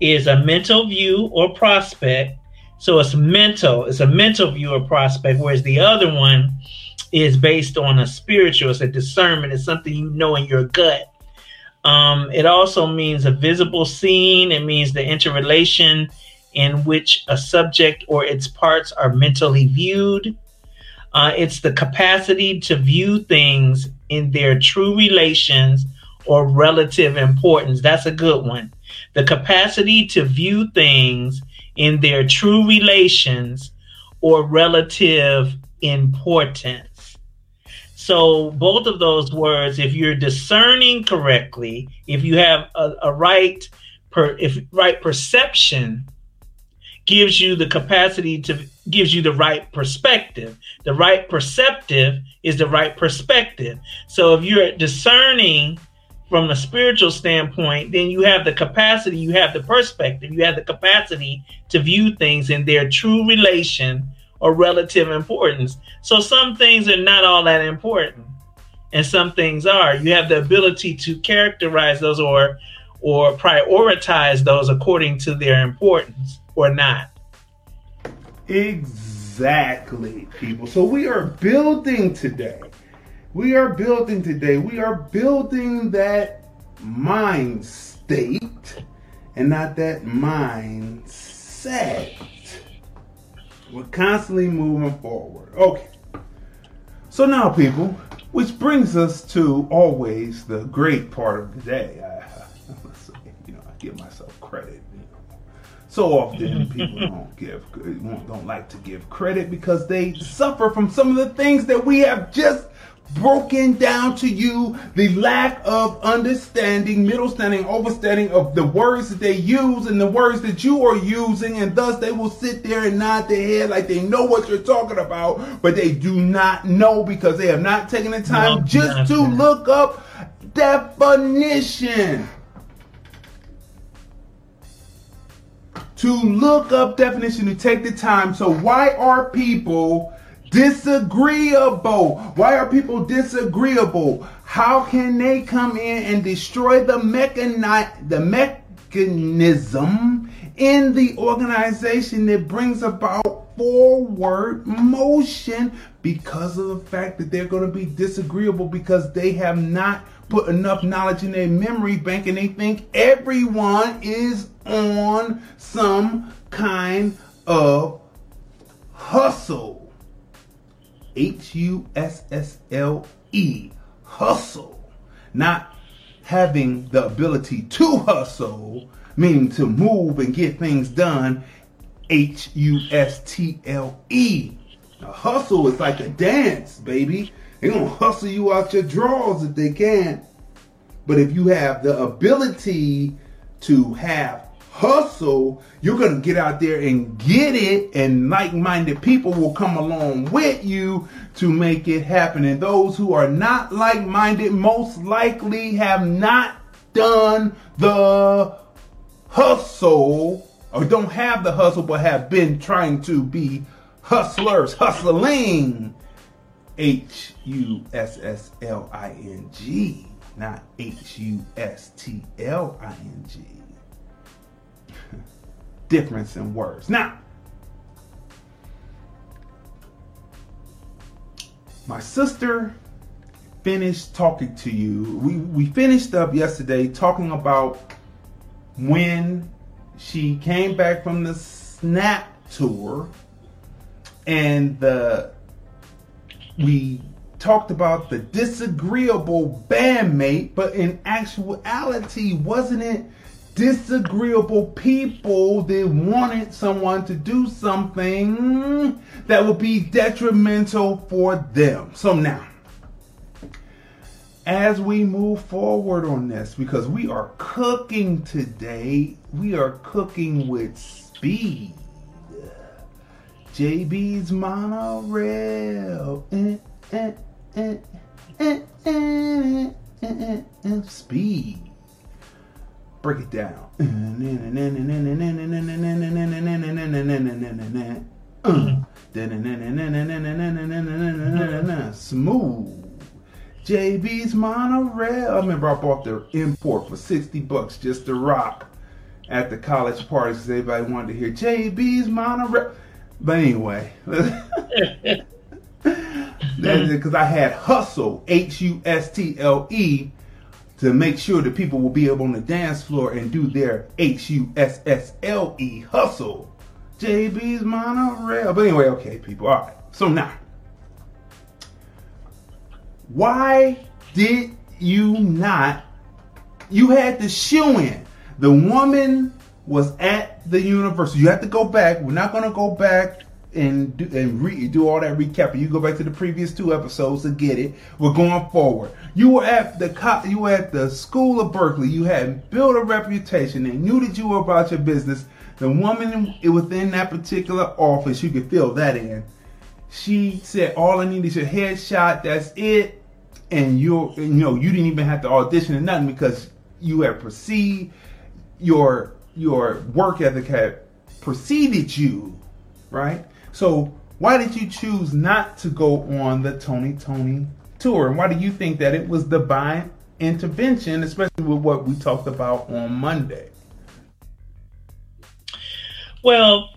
is a mental view or prospect. So it's mental, it's a mental view or prospect, whereas the other one is based on a spiritual, it's a discernment, it's something you know in your gut. Um, it also means a visible scene. It means the interrelation in which a subject or its parts are mentally viewed. Uh, it's the capacity to view things in their true relations or relative importance. That's a good one. The capacity to view things in their true relations or relative importance. So both of those words, if you're discerning correctly, if you have a, a right per if right perception gives you the capacity to gives you the right perspective. The right perceptive is the right perspective. So if you're discerning from a spiritual standpoint, then you have the capacity, you have the perspective, you have the capacity to view things in their true relation or relative importance. So some things are not all that important, and some things are. You have the ability to characterize those or or prioritize those according to their importance or not. Exactly, people. So we are building today. We are building today. We are building that mind state and not that mindset. We're constantly moving forward. Okay. So now, people, which brings us to always the great part of the day. I, <laughs> you know, I give myself credit. You know. So often people <laughs> don't give, don't like to give credit because they suffer from some of the things that we have just broken down to you the lack of understanding, middle standing, overstanding of the words that they use and the words that you are using, and thus they will sit there and nod their head like they know what you're talking about, but they do not know because they have not taken the time No, just to look up definition. To look up definition, to take the time. So why are people disagreeable? Why are people disagreeable? How can they come in and destroy the mechani- the mechanism in the organization that brings about forward motion because of the fact that they're going to be disagreeable because they have not put enough knowledge in their memory bank and they think everyone is on some kind of hustle. H U S S L E. Hustle. Not having the ability to hustle, meaning to move and get things done. H U S T L E. Now, hustle is like a dance, baby. They're going to hustle you out your drawers if they can. But if you have the ability to have hustle, you're going to get out there and get it, and like minded people will come along with you to make it happen. And those who are not like minded most likely have not done the hustle or don't have the hustle but have been trying to be hustlers, hustling H U S S L I N G, not H U S T L I N G. Difference in words. Now, my sister finished talking to you. We we finished up yesterday talking about when she came back from the Snap tour and the we talked about the disagreeable bandmate, but in actuality, wasn't it disagreeable people that wanted someone to do something that would be detrimental for them? So now, as we move forward on this, because we are cooking today, we are cooking with speed. JB's Monaurail. Eh, eh, eh, speed. Break it down. Smooth. JB's Monaurail. I remember I bought the import for 60 bucks just to rock at the college parties everybody wanted to hear JB's Monaurail. But anyway, <laughs> because I had hustle, H U S T L E, to make sure that people will be able on the dance floor and do their H U S S L E hustle. JB's Monaurail. But anyway, okay, people. All right. So now, why did you not? You had to shoe in. The woman was at the university. You have to go back. We're not going to go back and do, and re, do all that recap. You go back to the previous two episodes to get it. We're going forward. You were at the co- you were at the school of Berkeley. You had built a reputation. They knew that you were about your business. The woman within that particular office, you could fill that in. She said, "All I need is your headshot. That's it." And you you know you didn't even have to audition or nothing because you had perceived your your work ethic had preceded you, right? So why did you choose not to go on the Tony Tony tour? And why do you think that it was divine intervention, especially with what we talked about on Monday? Well,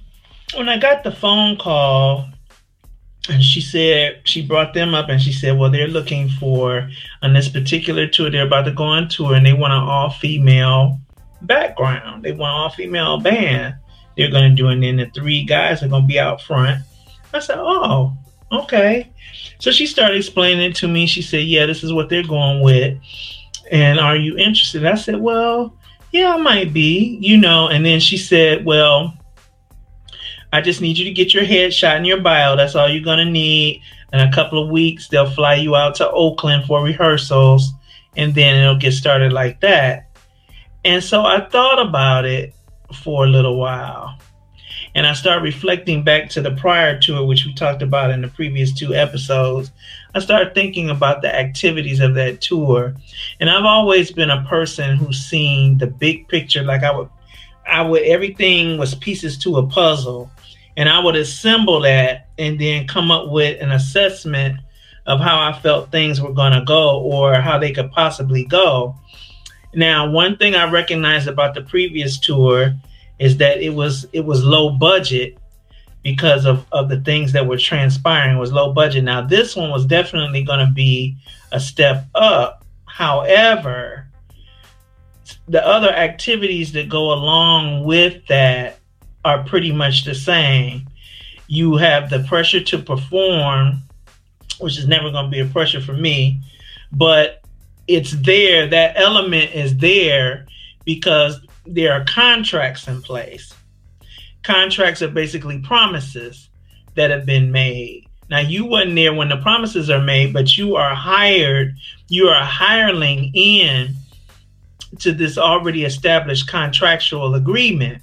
when I got the phone call and she said she brought them up and she said, Well, they're looking for on this particular tour, they're about to go on tour and they want an all female background. They want all female band. They're going to do, and then the three guys are going to be out front. I said, oh, okay. So she started explaining it to me. She said, yeah, this is what they're going with. And are you interested? I said, well, yeah, I might be, you know. And then she said, well, I just need you to get your headshot and your bio. That's all you're going to need. In a couple of weeks, they'll fly you out to Oakland for rehearsals, and then it'll get started like that. And so I thought about it for a little while. And I start reflecting back to the prior tour, which we talked about in the previous two episodes. I start thinking about the activities of that tour. And I've always been a person who's seen the big picture. Like I would, I would, everything was pieces to a puzzle. And I would assemble that and then come up with an assessment of how I felt things were going to go or how they could possibly go. Now, one thing I recognized about the previous tour is that it was it was low budget because of, of the things that were transpiring was low budget. Now this one was definitely going to be a step up. However, the other activities that go along with that are pretty much the same. You have the pressure to perform, which is never going to be a pressure for me, but it's there, that element is there because there are contracts in place. Contracts are basically promises that have been made. Now you wasn't there when the promises are made, but you are hired, you are hireling in to this already established contractual agreement.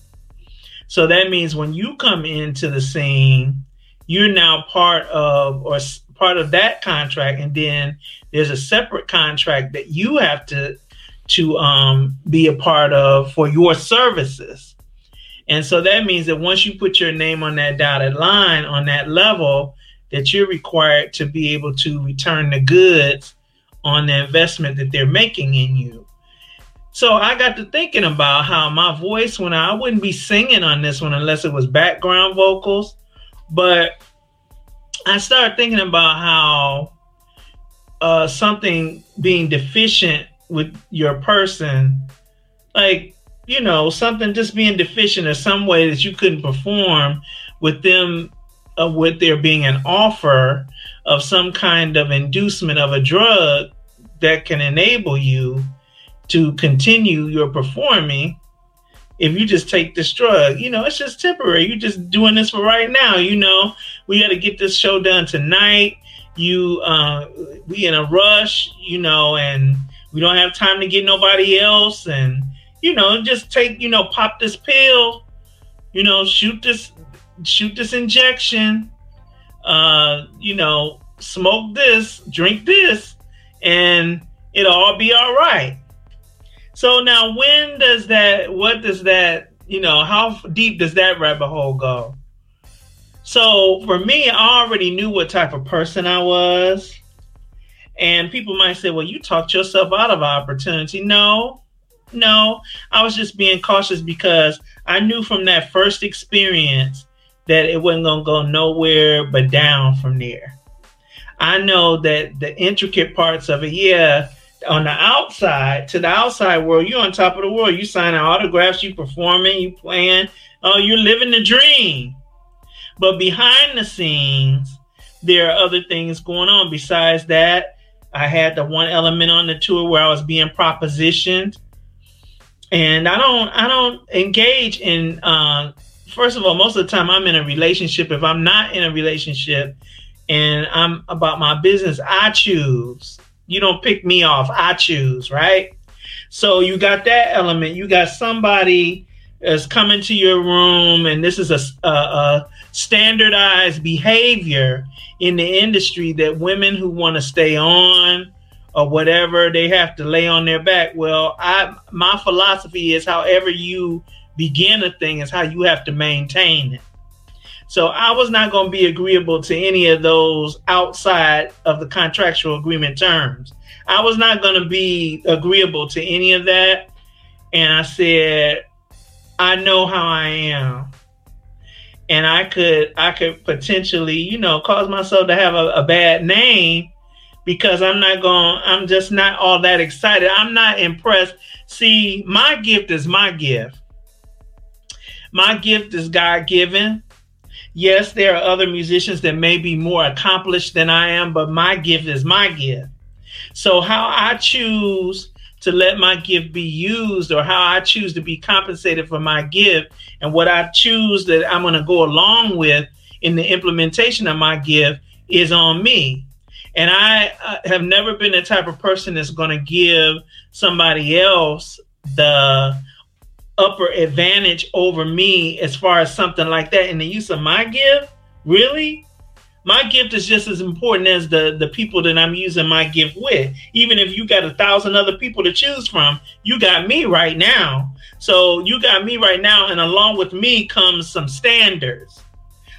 So that means when you come into the scene, you're now part of or part of that contract, and then there's a separate contract that you have to to um, be a part of for your services. And so that means that once you put your name on that dotted line on that level, that you're required to be able to return the goods on the investment that they're making in you. So I got to thinking about how my voice, when I, I wouldn't be singing on this one unless it was background vocals, but I started thinking about how uh, something being deficient with your person, like you know, something just being deficient in some way that you couldn't perform with them, uh, with there being an offer of some kind of inducement of a drug that can enable you to continue your performing if you just take this drug. You know it's just temporary. You're just doing this for right now you know. We got to get this show done tonight. You uh we in a rush you know and we don't have time to get nobody else. And you know just take you know pop this pill you know shoot this shoot this injection uh you know smoke this drink this and it'll all be all right. So now when does that what does that you know how deep does that rabbit hole go? So for me i already knew what type of person i was and people might say well you talked yourself out of opportunity no no i was just being cautious because i knew from that first experience that it wasn't going to go nowhere but down from there i know that the intricate parts of it yeah on the outside to the outside world, you're on top of the world. You signing autographs, you performing, you playing. Oh, you're living the dream. But behind the scenes, there are other things going on. Besides that, I had the one element on the tour where I was being propositioned, and I don't, I don't engage in. Uh, first of all, most of the time I'm in a relationship. If I'm not in a relationship, and I'm about my business, I choose you don't pick me off. I choose, right? So you got that element. You got somebody is coming to your room, and this is a, a, a standardized behavior in the industry that women who want to stay on or whatever they have to lay on their back. Well, I my philosophy is however you begin a thing is how you have to maintain it. So I was not going to be agreeable to any of those outside of the contractual agreement terms. I was not going to be agreeable to any of that. And I said, I know how I am. And I could I could potentially, you know, cause myself to have a, a bad name because I'm not going I'm just not all that excited. I'm not impressed. See, my gift is my gift. My gift is God given yes, there are other musicians that may be more accomplished than I am, but my gift is my gift. So, how I choose to let my gift be used or how I choose to be compensated for my gift and what I choose that I'm going to go along with in the implementation of my gift is on me. And I uh, have never been the type of person that's going to give somebody else the upper advantage over me as far as something like that in the use of my gift? Really? My gift is just as important as the, the people that I'm using my gift with. Even if you got a thousand other people to choose from, you got me right now. So you got me right now, and along with me comes some standards.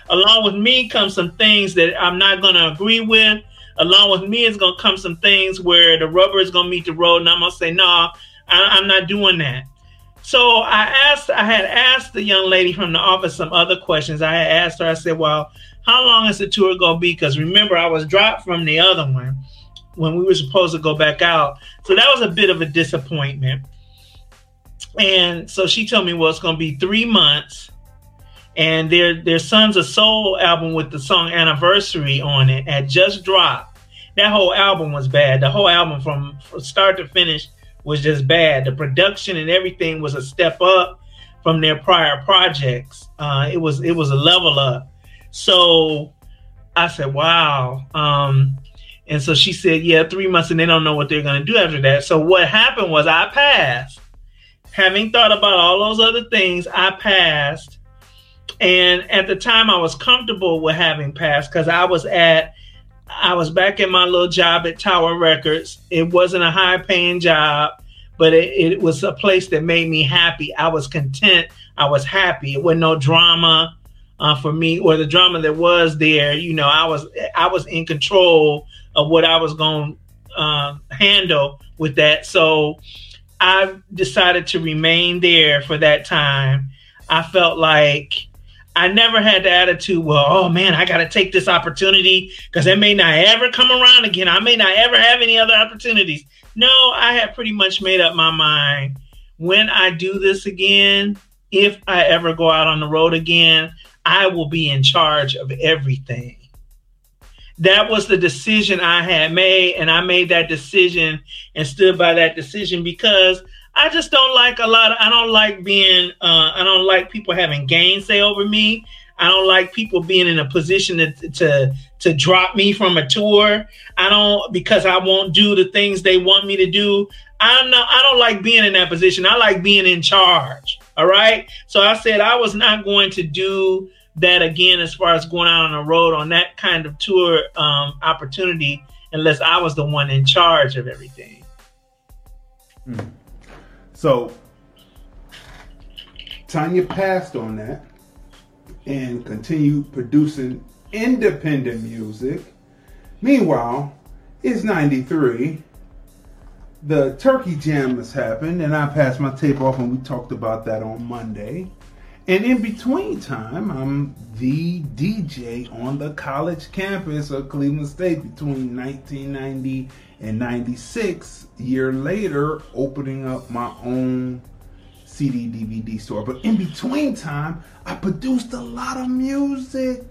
Along with me comes some things that I'm not going to agree with. Along with me is going to come some things where the rubber is going to meet the road, and I'm going to say, no, nah, I'm not doing that. So I asked, I had asked the young lady from the office some other questions. I had asked her, I said, well, how long is the tour going to be? Because remember, I was dropped from the other one when we were supposed to go back out. So that was a bit of a disappointment. And so she told me, well, it's going to be three months. And their their Sons of Soul album with the song Anniversary on it had just dropped. That whole album was bad. The whole album from, from start to finish was just bad. The production and everything was a step up from their prior projects. Uh, it was it was a level up. So I said, "Wow." Um, and so she said, "Yeah, three months, and they don't know what they're going to do after that." So what happened was I passed. Having thought about all those other things, I passed. And at the time, I was comfortable with having passed because I was at I was back in my little job at Tower Records. It wasn't a high paying job, but it, it, was a place that made me happy. I was content. I was happy. It wasn't no drama. Uh, for me, or the drama that was there. You know, I was I was in control of what I was going to uh, handle with that. So I decided to remain there for that time. I felt like I never had the attitude, well, oh man, I got to take this opportunity because it may not ever come around again. I may not ever have any other opportunities. No, I had pretty much made up my mind. When I do this again, if I ever go out on the road again, I will be in charge of everything. That was the decision I had made, and I made that decision and stood by that decision because I just don't like a lot. Of, I don't like being. Uh, I don't like people having gainsay over me. I don't like people being in a position to, to to drop me from a tour. I don't because I won't do the things they want me to do. I'm not. I don't like being in that position. I like being in charge. All right. So I said I was not going to do that again as far as going out on the road on that kind of tour um, opportunity unless I was the one in charge of everything. Hmm. So Tanya passed on that and continued producing independent music. Meanwhile, it's 93. The Turkey Jam has happened, and I passed my tape off, and we talked about that on Monday. And in between time, I'm the DJ on the college campus of Cleveland State between 1990 and 96. year later, opening up my own CD DVD store. But in between time, I produced a lot of music.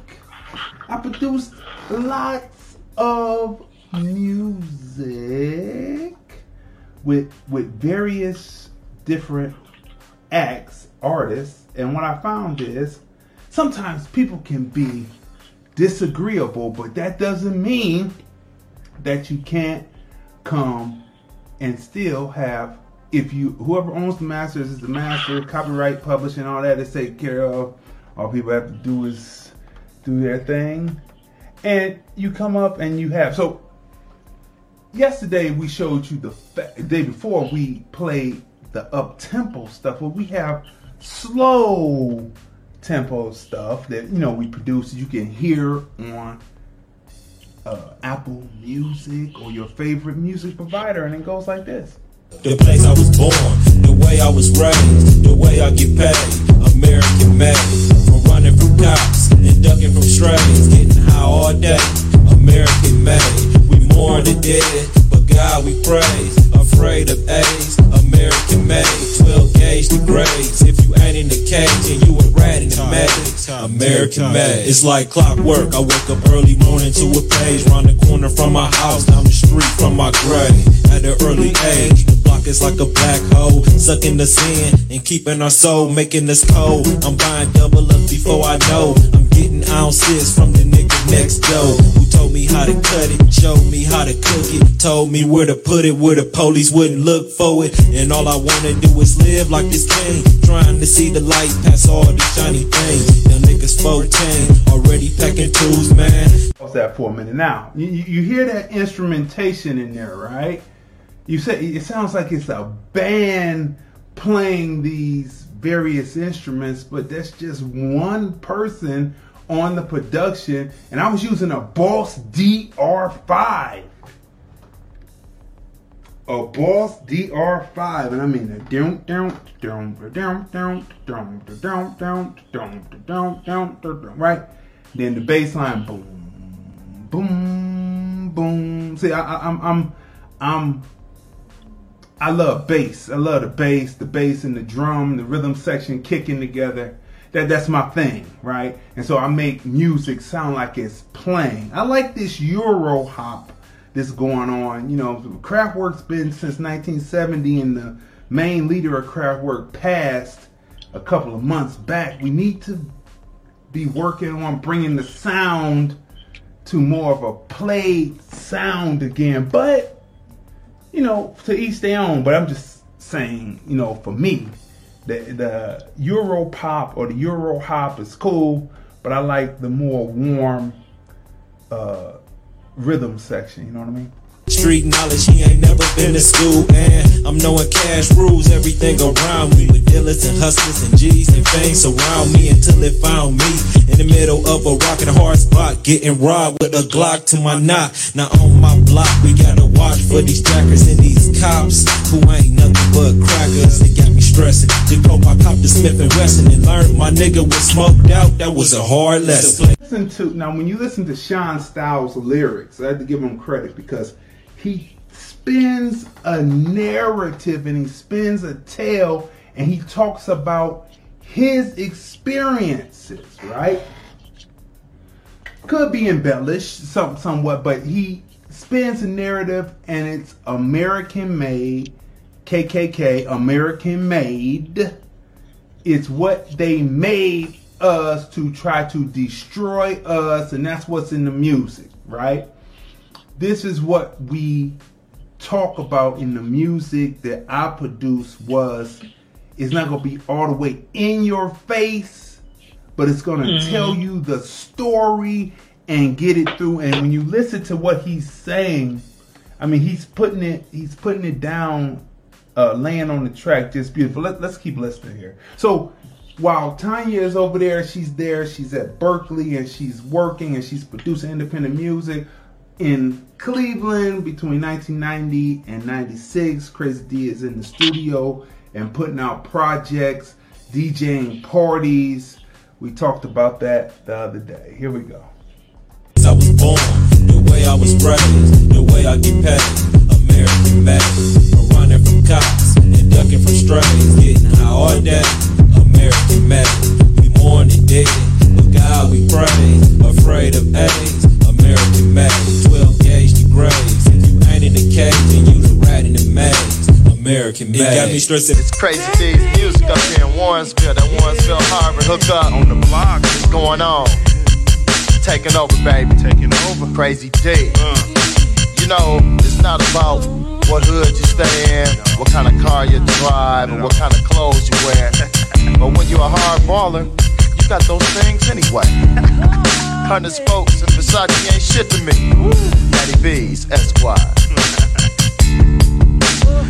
I produced lots of music with with various different acts, artists, and what I found is sometimes people can be disagreeable, but that doesn't mean that you can't come and still have if you whoever owns the masters is the master, copyright, publishing, all that is taken care of. All people have to do is do their thing. And you come up and you have so yesterday we showed you the, the day before we played the up tempo stuff where we have slow tempo stuff that you know we produce you can hear on uh, Apple Music or your favorite music provider, and it goes like this. The place I was born, the way I was raised, the way I get paid, American made. From running from cops and ducking from strays, getting high all day, American made. Mourn the dead, but God we praise. Afraid of AIDS, American made. 12 gauge the grades. If you ain't in the cage and you a rat in the mag. American made. It's like clockwork. I wake up early morning to a page round the corner from my house, down the street from my grave. At an early age, the block is like a black hole, sucking us in and keeping our soul, making us cold. I'm buying double up before I know. I'm getting ounces from the nigga next door told me how to cut it, showed me how to cook it, told me where to put it, where the police wouldn't look for it. And all I wanna do is live like this king, trying to see the light past all these shiny things. The niggas 14, already packing tools, man. What's that for a minute? Now, you, you hear that instrumentation in there, right? You say it sounds like it's a band playing these various instruments, but that's just one person on the production, and I was using a Boss DR5. A Boss DR5, and I mean a down down down down down down down down down down down down, right. Then the bass line boom boom boom. See, I'm I'm I'm I love bass. I love the bass, the bass and the drum, the rhythm section kicking together that that's my thing, right? And so I make music sound like it's playing. I like this Euro hop that's going on. You know, Kraftwerk's been since 1970, and the main leader of Kraftwerk passed a couple of months back. We need to be working on bringing the sound to more of a played sound again. But you know, to each their own. But I'm just saying, you know, for me, the the Euro pop or the Euro hop is cool, but I like the more warm uh, rhythm section. You know what I mean? Street knowledge, he ain't never been to school. And I'm knowing cash rules everything around me. With dealers and hustlers and G's and things surround me until it found me in the middle of a rock and hard spot. Getting robbed with a Glock to my knot. Now on my block, we gotta watch for these jackers and these cops who ain't nothing but crackers. They got me stressing. To I copped the Smith and Wesson and learned my nigga was smoked out. That was a hard lesson. Listen to now when you listen to Sean Styles' lyrics, I had to give him credit because he spins a narrative and he spins a tale and he talks about his experiences, right? Could be embellished some somewhat, but he spins a narrative and it's American made, KKK, American made. It's what they made us to try to destroy us, and that's what's in the music, right? This is what we talk about in the music that I produce was it's not gonna be all the way in your face, but it's gonna Mhm. tell you the story and get it through. And when you listen to what he's saying, I mean he's putting it he's putting it down, uh, laying on the track just beautiful. Let, let's keep listening here. So while Tanya is over there, she's there, she's at Berkeley and she's working and she's producing independent music in Cleveland between 1990 and 96. Crazy D is in the studio and putting out projects, DJing parties. We talked about that the other day. Here we go. I was born, the way I was raised, the way I get paid. American ducking getting high all day. American made, we mourn and dead, but God we praise. Afraid of AIDS, American made. 12 gauge degrees, if you ain't in the cage, then you the rat in the maze. American made. It got me stressing. It's crazy days music up here in Warrensville. That Warrensville Harvard hook up on the block. What's going on? Taking over, baby. Taking over. Crazy D. Uh. You know, it's not about what hood you stay in, what kind of car you drive, and what kind of clothes you wear. <laughs> but when you're a hard baller, you got those things anyway. Hundred spokes and Versace ain't shit to me. Daddy B's, Esquire. <laughs>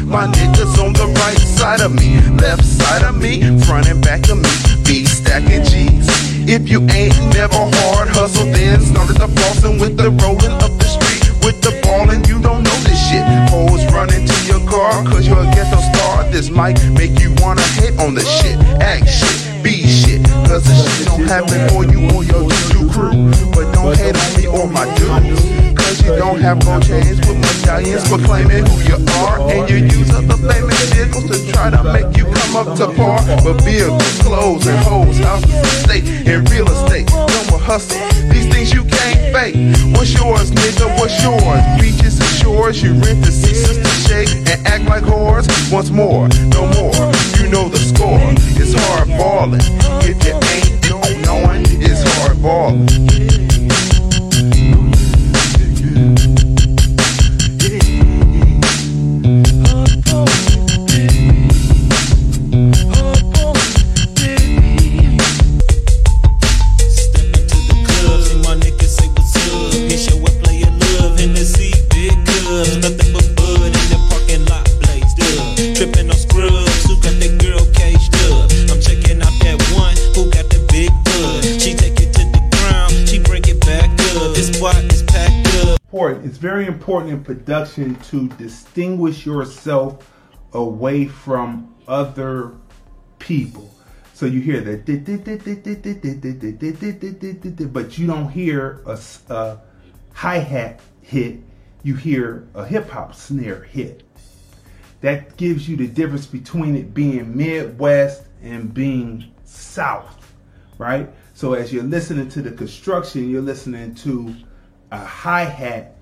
My niggas on the right side of me, left side of me, front and back of me, be stacking G's. If you ain't never hard hustle, then started the flossing with the rolling up the street with the ball and you don't know this shit. Hoes running to your car cause you're a ghetto star. This might make you wanna hit on the shit, act shit, be shit. Cause the shit don't happen for you or your juju crew. But don't hate on me or my dudes. Cause you don't have no chains with medallions proclaiming who you are. And you use other famous vehicles to try to make you come up to par. But vehicles, clothes, and hoes, houses, and state, and real estate. No more hustle. These things you can't fake. What's yours, nigga? What's yours? Beaches and shores. You rent to see sister shake and act like whores. Once more, no more. You know the score. It's hard balling. If you ain't, knowing. It's hard balling. Production to distinguish yourself away from other people. So you hear that, but you don't hear a hi hat hit. You hear a hip hop snare hit. That gives you the difference between it being Midwest and being South, right? So as you're listening to the construction, you're listening to a hi hat.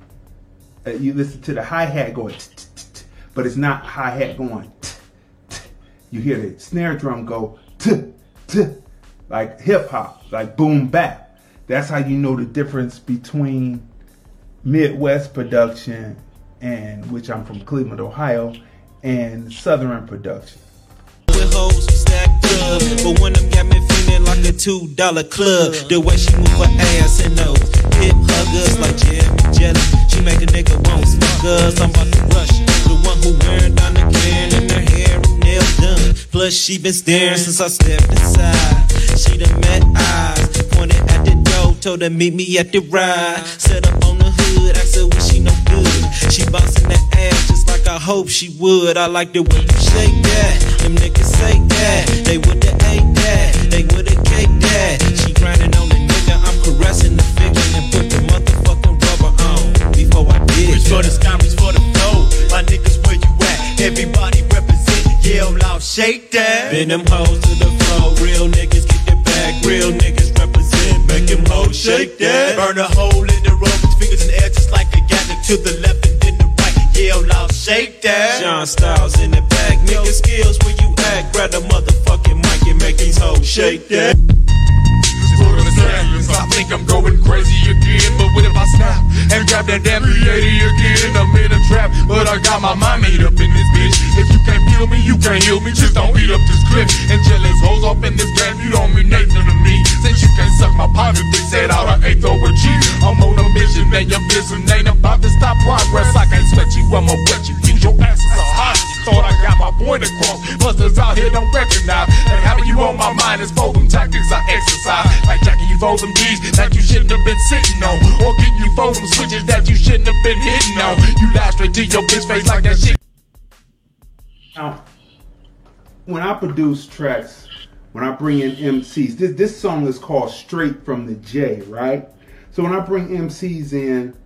Uh, you listen to the hi hat going, but it's not hi hat going. You hear the snare drum go like hip hop, like boom bap. That's how you know the difference between Midwest production and which I'm from Cleveland, Ohio, and Southern production spinning like a two dollar club. The way she move her ass and those hip huggers like Jim Jealous. She make a nigga want smuggers. I'm about to rush. The one who wearing down the can and her hair and nails done. Plus she been staring since I stepped inside. She done met eyes, pointed at the door, told her meet me at the ride. Set up on the hood, I said well she no good. She bouncing that ass just like I hope she would. I like the way you shake that. Them niggas say that they would. Shake that. Bend them hoes to the floor. Real niggas get the bag. Real niggas represent. Make them hoes shake that. Burn a hole in the road with fingers in the air just like a gather to the left and then the right. Yell loud, shake that. John Styles in the back. Nigga skills where you at. Grab the motherfucking mic and make these hoes shake that. I think I'm going crazy again, but what if I snap and grab that damn 380 again? I'm in a trap, but I got my mind made up in this bitch. If you can't feel me, you can't heal me. Just don't beat up this clip. And jealous hoes up in this game, you don't mean nothing to me. Since you can't suck my pocket, they said out of eighth over G. I'm on a mission, man, your business ain't about to stop progress. I can't sweat you, I'ma wet you. Use your asses a hostage. Thought I got my point across. Busters out here don't recognize. And having you on my mind is folding tactics I exercise. Like jacking you fold them D's that you shouldn't have been sitting on. Or getting you fold them switches that you shouldn't have been hitting on. You lie straight to your bitch face like that shit. Now, when I produce tracks, when I bring in MCs, this this song is called Straight from the J, right? So when I bring MCs in,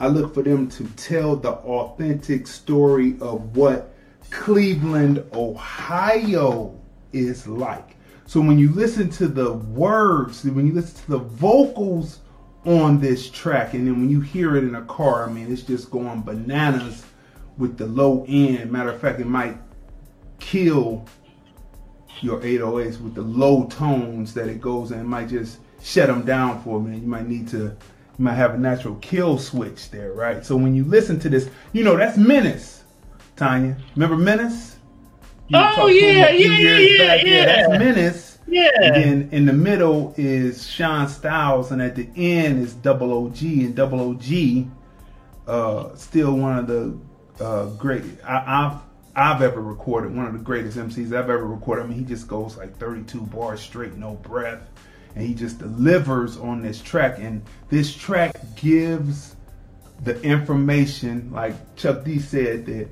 I look for them to tell the authentic story of what Cleveland, Ohio is like. So when you listen to the words, when you listen to the vocals on this track, and then when you hear it in a car, I mean, it's just going bananas with the low end. Matter of fact, it might kill your 808s with the low tones that it goes in. It might just shut them down for a minute. You might need to, you might have a natural kill switch there, right? So when you listen to this, you know, that's Menace, Tanya. Remember Menace? You Oh, him yeah, yeah, years yeah, yeah. That's Menace. Yeah. And then in the middle is Sean Styles, and at the end is Double OG, and Double OG, uh, still one of the uh, great I, I've I've ever recorded, one of the greatest MCs I've ever recorded. I mean, he just goes like 32 bars straight, no breath, and he just delivers on this track. And this track gives the information, like Chuck D said, that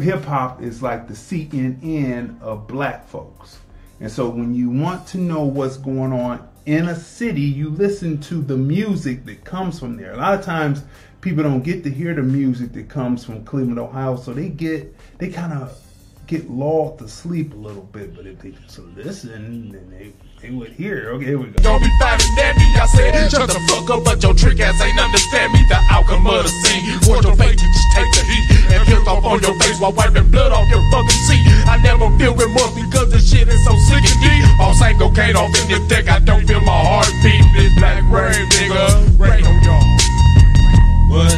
hip hop is like the CNN of black folks. And so when you want to know what's going on in a city, you listen to the music that comes from there. A lot of times people don't get to hear the music that comes from Cleveland, Ohio, so they get they kind of get lulled to sleep a little bit. But if they just listen, then they they would hear. Okay, here we go. Don't be fighting at me, I said, shut the fuck up, but your trick ass ain't understand me. The outcome of the scene, your face to just take the heat and peel off on your face while wiping blood off your fucking seat. I never feel remorse because the shit is so sick and deep. Boss ain't cocaine off in your dick, I don't feel my heart beat. This black rain, nigga, rain on y'all. What?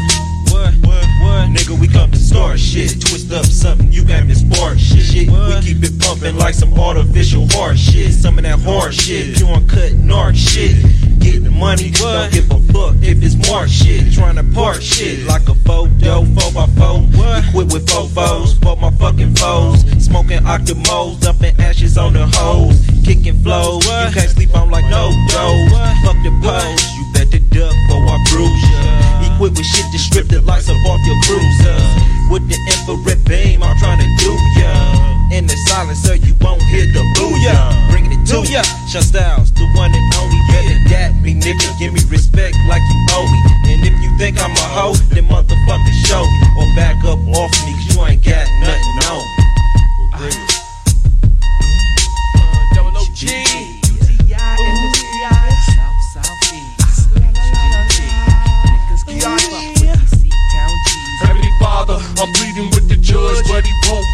What? What? What? Nigga, we come to start shit. Twist up something, you got me spark shit. shit. We keep it pumping like some artificial hard shit. Some of that hard shit, pure cut narc shit. Getting the money, don't give a fuck if it's more shit. Trying to park shit like a photo, 4x4. Equipped with fofos, for my fucking foes. Smoking octomos, dumping ashes on the hose. Kicking flows, you can't sleep on like no dough. Fuck the pose, you better duck or I bruise ya. Equipped with shit to strip the lights up off your cruisers. With the infrared beam, I'm trying to do ya. In the silencer, you won't hear the booyah. Bringing it to ya. Sean Styles, the one and only. Better dat me, nigga. Give me respect like you owe me. And if you think I'm a hoe, then motherfucker show me. Or back up off me, cause you ain't got nothing on me. I'm pleading with the judge, but he won't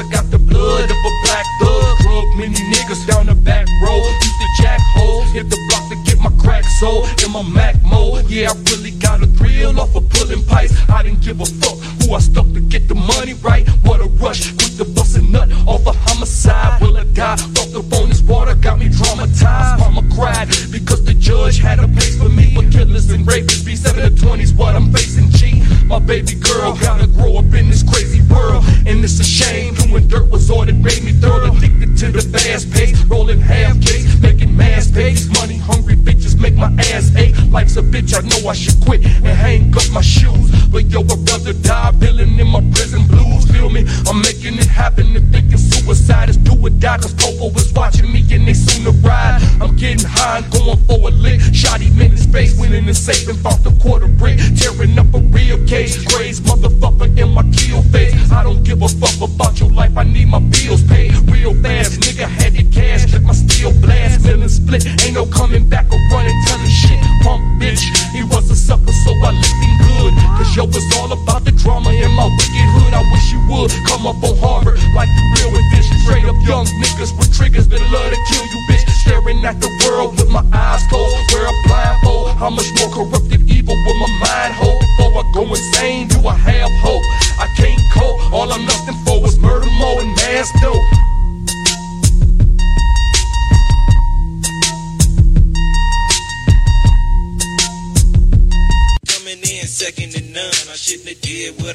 I got the blood of a black thug. Drug many niggas down the back road. Used to jack holes, hit the block to get my crack sold. In my Mac mode, yeah, I really got a thrill off of pulling pipes. I didn't give a fuck I stuck to get the money right. What a rush, quick to bust a nut off a homicide. Will I die? Fucked up on this water, got me traumatized. Mama cried because the judge had a place for me. But killers and rapists be 7 to 20s, what I'm facing, G. My baby girl gotta grow up in this crazy world. And it's a shame doing dirt was all that made me thorough. Addicted to the fast pace, rolling half cakes, making mass pays. Money hungry bitches make my ass ache. Life's a bitch, I know I should quit and hang up my shoes. But yo, a brother died, feeling in my prison blues. Feel me? I'm making it happen and thinking suicide is do or die. Cause Popo was watching me and they soon to ride. I'm getting high and going for a lick. Shot him in his face, went in the safe and found the quarter brick. Tearing up a real case. Graze motherfucker in my kill face. I don't give a fuck about your life, I need my bills paid. Real fast, nigga had the cash, kept my steel blast. Feeling split, ain't no coming back or running, telling shit. Punk bitch, he was a sucker, so I left him good. Cause yo, it's all about the drama in my wicked hood. I wish you would come up on Harvard like real with this. Straight up young niggas with triggers that love to kill you, bitch. Staring at the world with my eyes closed, wear a blindfold. How much more corruptive evil will my mind hold? Before I go insane, do I have hope? I can't cope. All I'm nothing for was murder, more, and mass dope.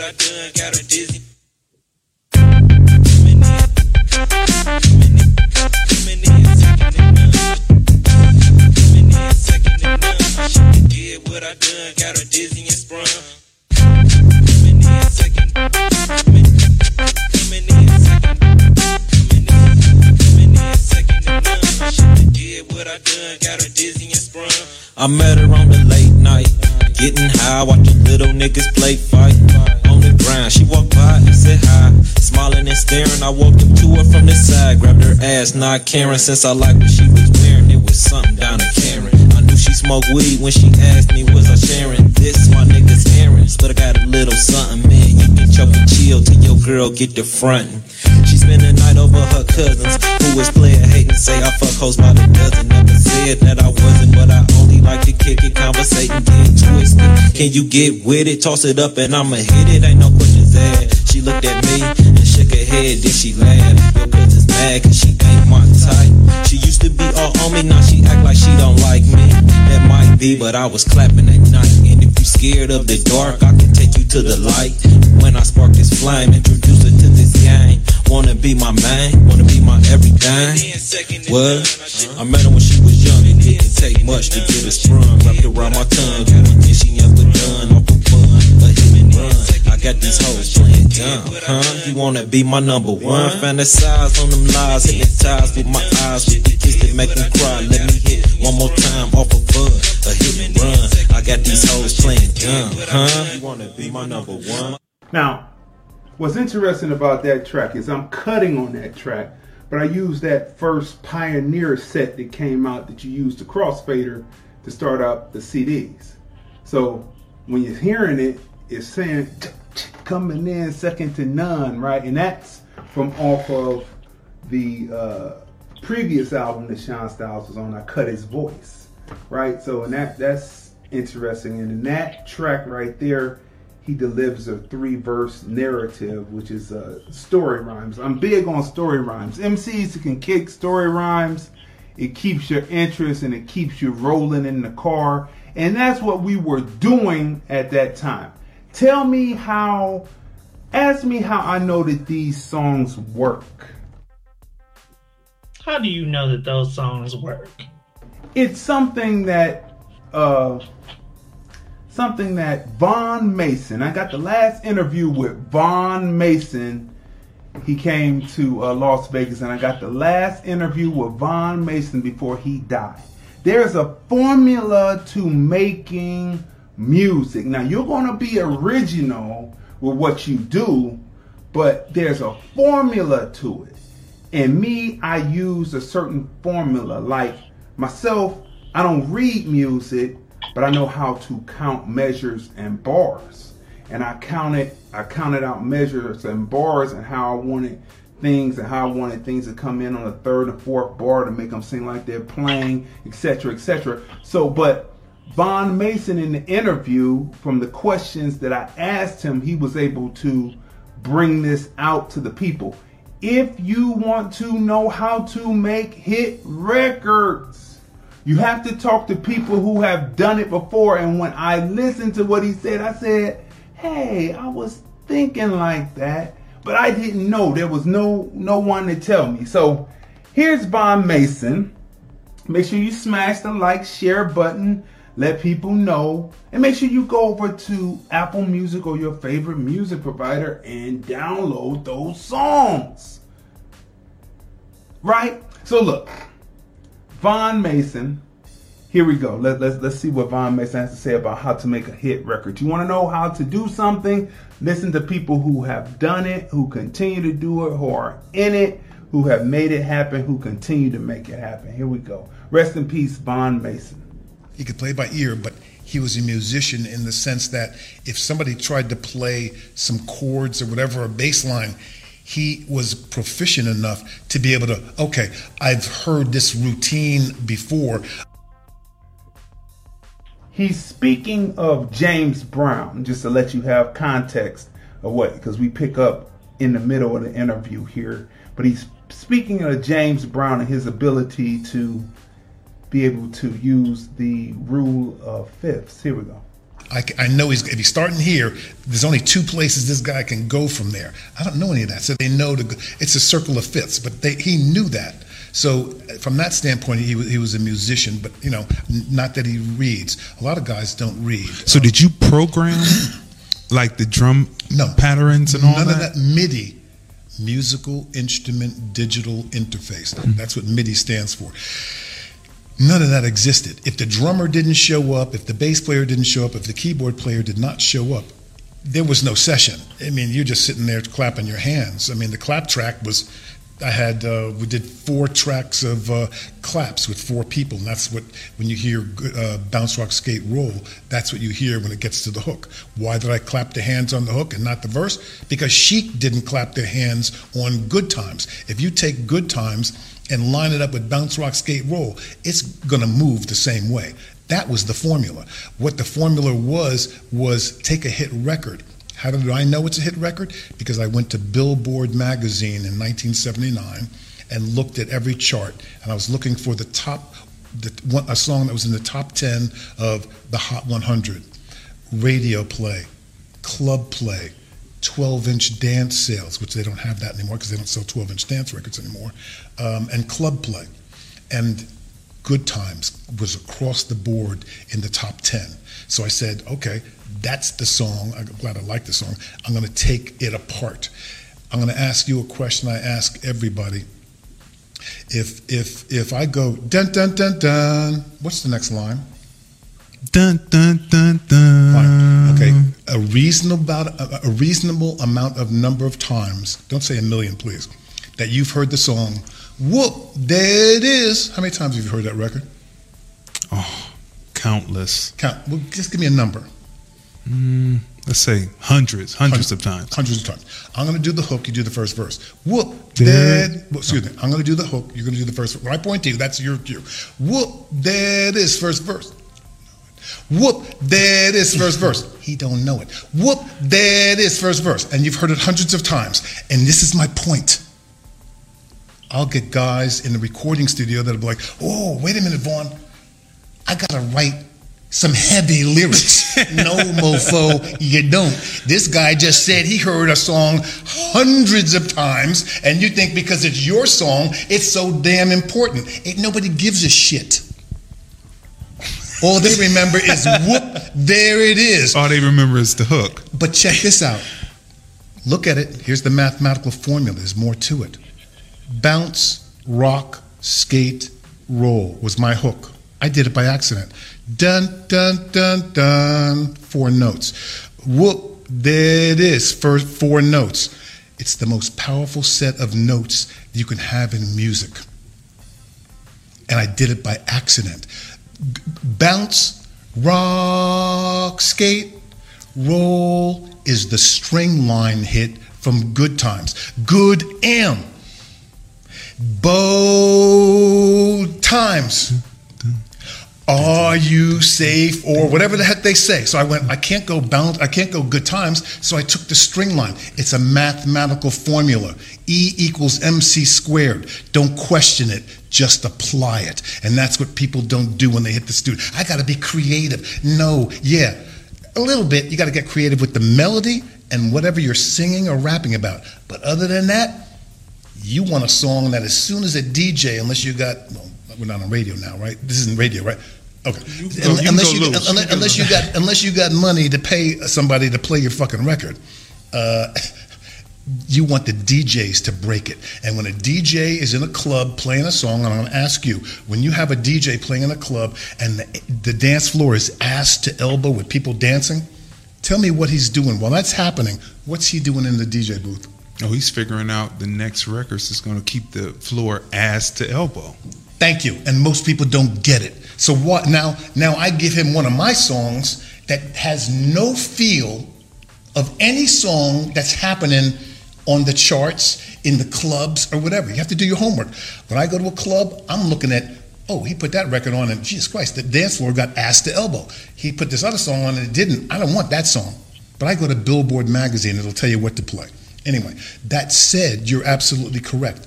I. Got done, got her dizzy. I met her on the late night, getting high, watching little niggas play fight. Staring. I walked up to her from the side, grabbed her ass, not caring since I liked what she was wearing. It was something down in Karen. I knew she smoked weed when she asked me was I sharing. This my niggas errands, but I got a little something, man. You can choke and chill till your girl get the frontin'. She spend the night over her cousins, who was player hating, say I fuck hoes by the dozen. Never said that I wasn't, but I only like to kick it, conversating, get twisted. Can you get with it? Toss it up and I'ma hit it. Ain't no questions asked. She looked at me and shook her head, then she laughed. Your cousin's mad cause she ain't my type. She used to be all on me, now she act like she don't like me. That might be, but I was clapping at night. And if you scared of the dark, I can take you to the light. When I spark this flame, introduce her to this gang. Wanna be my man, wanna be my everything. What? I met her when she was young, it didn't take much to get her sprung. Wrapped around my tongue, things she never done. I got these hoes playing dumb, huh? You wanna be my number one? Fantasize on them lies, hypnotize with my eyes, with the kiss that make them cry. Let me hit one more time off a bud, a hit and run. I got these hoes playing dumb, huh? You wanna be my number one? Now, what's interesting about that track is I'm cutting on that track, but I use that first Pioneer set that came out that you use the crossfader to start up the CDs. So when you're hearing it, it's saying coming in second to none, right? And that's from off of the uh, previous album that Sean Styles was on. I cut his voice, right? So and that that's interesting. And in that track right there, he delivers a three verse narrative, which is uh, story rhymes. I'm big on story rhymes. MCs can kick story rhymes, it keeps your interest and it keeps you rolling in the car. And that's what we were doing at that time. Tell me how, ask me how I know that these songs work. How do you know that those songs work? It's something that, uh, something that Vaughn Mason. I got the last interview with Vaughn Mason. He came to uh, Las Vegas, and I got the last interview with Vaughn Mason before he died. There's a formula to making music. Now, you're going to be original with what you do, but there's a formula to it. And me, I use a certain formula. Like myself, I don't read music, but I know how to count measures and bars. And I counted, I counted out measures and bars and how I wanted things and how I wanted things to come in on the third and fourth bar to make them seem like they're playing, etc., etc. So, but Vaughn Mason in the interview, from the questions that I asked him, he was able to bring this out to the people. If you want to know how to make hit records, you have to talk to people who have done it before. And when I listened to what he said, I said, hey, I was thinking like that, but I didn't know. There was no no one to tell me. So here's Vaughn Mason. Make sure you smash the like, share button. Let people know. And make sure you go over to Apple Music or your favorite music provider and download those songs. Right? So look, Vaughn Mason. Here we go. Let, let's let's see what Vaughn Mason has to say about how to make a hit record. You want to know how to do something? Listen to people who have done it, who continue to do it, who are in it, who have made it happen, who continue to make it happen. Here we go. Rest in peace, Vaughn Mason. He could play by ear, but he was a musician in the sense that if somebody tried to play some chords or whatever, a bass line, he was proficient enough to be able to, okay, I've heard this routine before. He's speaking of James Brown, just to let you have context of what, because we pick up in the middle of the interview here. But he's speaking of James Brown and his ability to be able to use the rule of fifths. Here we go. I, I know he's if he's starting here. There's only two places this guy can go from there. I don't know any of that, so they know to, it's a circle of fifths. But they, he knew that. So uh, from that standpoint, he was, he was a musician. But you know, not that he reads. A lot of guys don't read. So did you program <coughs> like the drum no. patterns and all None that? of that MIDI, musical instrument digital interface. Hmm. That's what MIDI stands for. None of that existed. If the drummer didn't show up, if the bass player didn't show up, if the keyboard player did not show up, there was no session. I mean, you're just sitting there clapping your hands. I mean, the clap track was. I had uh, we did four tracks of uh, claps with four people, and that's what when you hear uh, bounce rock skate roll, that's what you hear when it gets to the hook. Why did I clap the hands on the hook and not the verse? Because Chic didn't clap their hands on Good Times. If you take Good Times and line it up with bounce rock skate roll, it's going to move the same way. That was the formula. What the formula was was take a hit record. How did I know it's a hit record? Because I went to Billboard magazine in 1979 and looked at every chart, and I was looking for the top, the, one, a song that was in the top 10 of the Hot 100, radio play, club play, 12 inch dance sales, which they don't have that anymore because they don't sell 12 inch dance records anymore, um, and club play. And Good Times was across the board in the top 10. So I said, okay, that's the song. I'm glad I like the song. I'm going to take it apart. I'm going to ask you a question I ask everybody. If if if I go dun dun dun dun, what's the next line? Dun dun dun dun. Okay, a reasonable a, a reasonable amount of number of times. Don't say a million, please. That you've heard the song. Whoop! There it is. How many times have you heard that record? Oh, countless. Count. Well, just give me a number. Mm, let's say hundreds, hundreds of times. Hundreds of times. I'm going to do the hook. You do the first verse. Whoop! There- well, excuse me. I'm going to do the hook. You're going to do the first. When I point to you, that's your cue. Whoop! There it is. First verse. Whoop! There it is. First verse. He don't know it. Whoop! There it is. First verse. And you've heard it hundreds of times. And this is my point. I'll get guys in the recording studio that'll be like, "Oh, wait a minute, Vaughn. I gotta write some heavy lyrics. no, mofo, you don't. This guy just said he heard a song hundreds of times, and you think because it's your song, it's so damn important. Ain't nobody gives a shit. All they remember is whoop, there it is. All they remember is the hook. But check this out. Look at it. Here's the mathematical formula. There's more to it. Bounce, rock, skate, roll was my hook. I did it by accident. Dun, dun, dun, dun. Four notes. Whoop, there it is. First four notes. It's the most powerful set of notes you can have in music. And I did it by accident. Bounce, rock, skate, roll is the string line hit from Good Times. Good am. Bow times. Are you safe or whatever the heck they say? So I went, I can't go bounce, I can't go good times. So I took the string line. It's a mathematical formula. E equals MC squared. Don't question it, just apply it. And that's what people don't do when they hit the studio. I gotta be creative. No, yeah. a little bit. You got to get creative with the melody and whatever you're singing or rapping about. But other than that, you want a song that as soon as a DJ, unless you got, well, we're not on radio now, right? This isn't radio, right? Okay. you can unless you, unless, You can unless you got unless you got money to pay somebody to play your fucking record, uh, you want the DJs to break it. And when a DJ is in a club playing a song, and I'm going to ask you, when you have a DJ playing in a club and the, the dance floor is ass to elbow with people dancing, tell me what he's doing. While that's happening, what's he doing in the DJ booth? Oh, he's figuring out the next records that's going to keep the floor ass to elbow. Thank you. And most people don't get it. So what now now I give him one of my songs that has no feel of any song that's happening on the charts, in the clubs or whatever. You have to do your homework. When I go to a club, I'm looking at Oh, he put that record on, and Jesus Christ, the dance floor got ass to elbow. He put this other song on, and it didn't. I don't want that song. But I go to Billboard magazine, it'll tell you what to play. Anyway, that said, you're absolutely correct.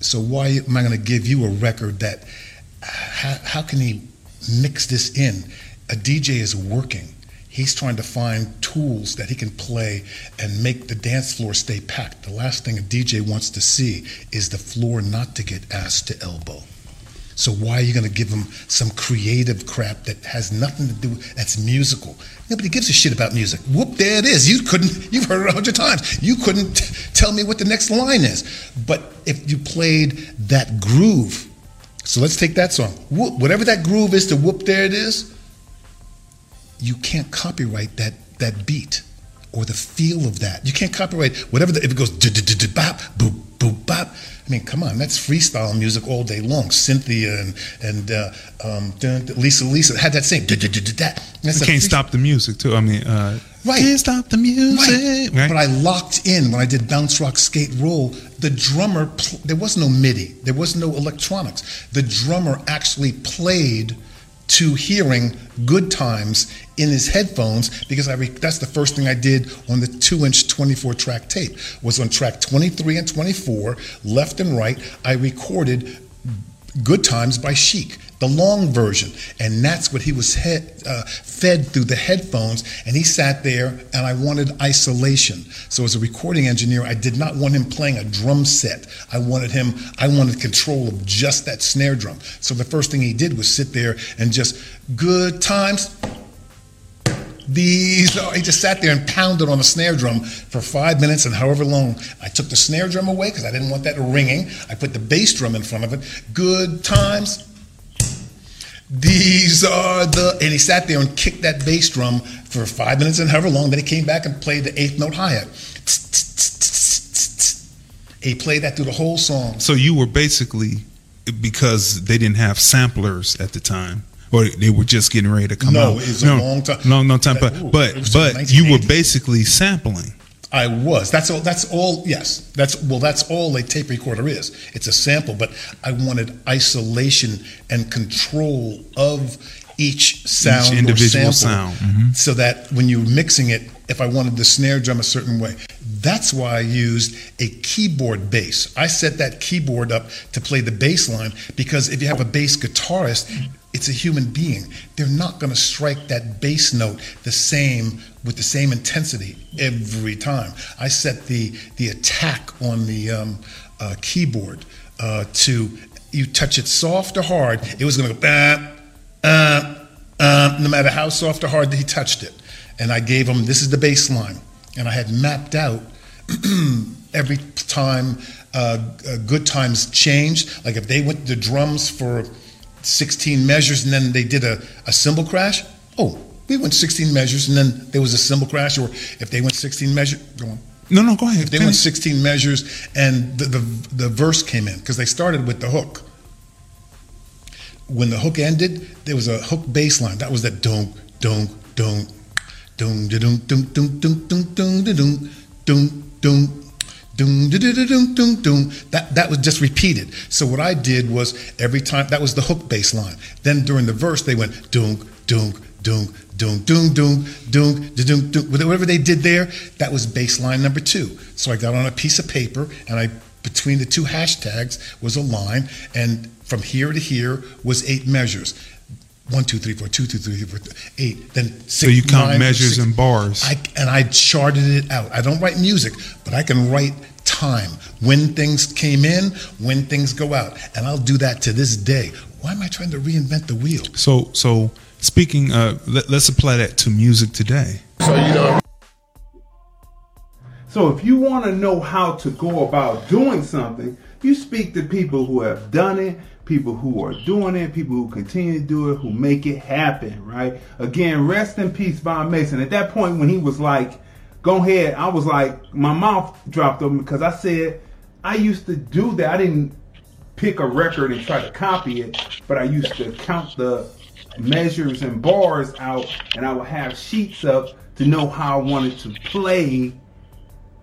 So why am I going to give you a record that? Uh, how, how can he mix this in? A DJ is working. He's trying to find tools that he can play and make the dance floor stay packed. The last thing a DJ wants to see is the floor not to get ass to elbow. So why are you going to give him some creative crap that has nothing to do that's musical? Nobody gives a shit about music. Whoop, there it is. You couldn't. You've heard it a hundred times. You couldn't t- tell me what the next line is. But if you played that groove, so let's take that song. Whoop, whatever that groove is to whoop, there it is. You can't copyright that that beat or the feel of that. You can't copyright whatever the, if it goes bop boop boop bop. I mean, come on, that's freestyle music all day long. Cynthia and and uh, um, Lisa Lisa had that same. That's You can't stop the music too. I mean, uh, Right. Can't stop the music. Right. But I locked in when I did bounce rock skate roll. The drummer, pl- there was no MIDI, there was no electronics. The drummer actually played to hearing good times in his headphones because I re- that's the first thing I did on the two inch 24 track tape was on track 23 and 24 left and right I recorded Good Times by Chic, the long version. And that's what he was he- uh, fed through the headphones. And he sat there, and I wanted isolation. So, as a recording engineer, I did not want him playing a drum set. I wanted him, I wanted control of just that snare drum. So, the first thing he did was sit there and just, Good Times. These are, he just sat there and pounded on the snare drum for five minutes and however long. I took the snare drum away because I didn't want that ringing. I put the bass drum in front of it. Good times. These are the. And he sat there and kicked that bass drum for five minutes and however long. Then he came back and played the eighth note hi hat. He played that through the whole song. So you were basically because they didn't have samplers at the time, or they were just getting ready to come No, out. it was a long time. long, long time. But but but you were basically sampling. I was. That's all. That's all. Yes. That's well. That's all a tape recorder is. It's a sample, but I wanted isolation and control of each sound, or individual sample, sound. Mhm. so that when you're mixing it, if I wanted the snare drum a certain way, that's why I used a keyboard bass. I set that keyboard up to play the bass line because if you have a bass guitarist, it's a human being. They're not going to strike that bass note the same with the same intensity every time. I set the the attack on the um, uh, keyboard uh, to you touch it soft or hard, it was going to go. Bah, uh, uh, no matter how soft or hard he touched it. And I gave him, this is the baseline. And I had mapped out <clears throat> every time uh, uh, good times changed. Like if they went to drums for 16 measures and then they did a, a cymbal crash, oh, we went 16 measures and then there was a cymbal crash. Or if they went 16 measures, go on. No, no, go ahead. If they went 16 measures and the, the, the verse came in, because they started with the hook when the hook ended, there was a hook bass line. That was that dunk, dunk, dunk, dunk, dunk, dunk, dunk, dunk, dunk, dunk, dunk, dunk, dunk. Dun, dun, dun, dun, dun, dun, dun. That that was just repeated. So what I did was every time that was the hook bass line. Then during the verse they went dunk, dunk, dunk, dunk, dunk, dunk, dunk, dunk, dunk. Whatever they did there, that was bass line number two. So I got on a piece of paper and I between the two hashtags was a line, and from here to here was eight measures. one, two, three, four, two, two, three, four, eight. Then six, So you count nine, measures six- and bars. I, and I charted it out. I don't write music, but I can write time when things came in, when things go out, and I'll do that to this day. Why am I trying to reinvent the wheel? So so speaking, uh, let, let's apply that to music today. So you know, So if you want to know how to go about doing something, you speak to people who have done it, people who are doing it, people who continue to do it, who make it happen, right? Again, rest in peace, Vaughn Mason. At that point when he was like, go ahead, I was like, my mouth dropped open because I said, I used to do that. I didn't pick a record and try to copy it, but I used to count the measures and bars out and I would have sheets up to know how I wanted to play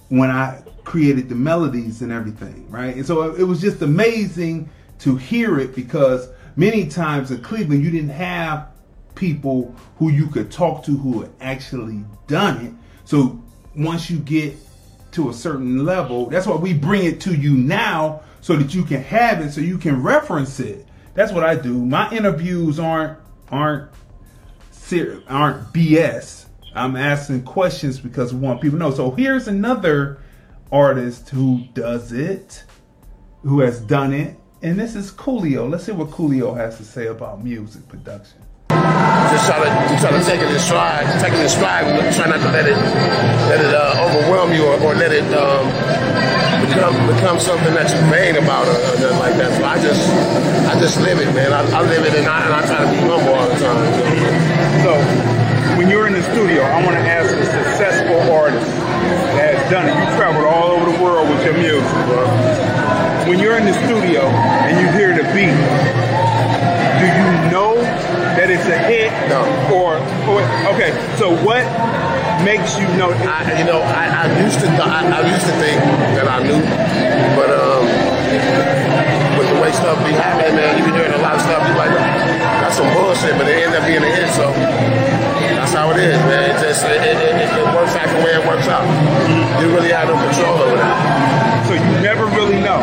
when I created the melodies and everything, right? And so it was just amazing to hear it because many times in Cleveland you didn't have people who you could talk to who had actually done it. So once you get to a certain level, that's why we bring it to you now so that you can have it, so you can reference it. That's what I do. My interviews aren't aren't aren't BS. I'm asking questions because we want people to know. So here's another artist who does it, who has done it, and this is Coolio. Let's see what Coolio has to say about music production. just try to try to take it in stride, take it in stride, try not to let it let it uh, overwhelm you or, or let it um, become become something that you're vain about or, or nothing like that. So I just I just live it, man. I, I live it, and I, and I try to be humble all the time. you know. So when you're in the studio, I want to ask a successful artist that has done it. You traveled all over the world with your music, bro. When you're in the studio and you hear the beat, do you know that it's a hit? No. Or, or okay, so what makes you know? I, you know, I, I used to, I, I used to think that I knew, but um, with stuff be happening, man, you be hearing a lot of stuff. You like, that's some bullshit, but it ended up being a hit. So that's how it is, man. It just it, it, it, it works out the way it works out. You really have no control over that. So you never really know,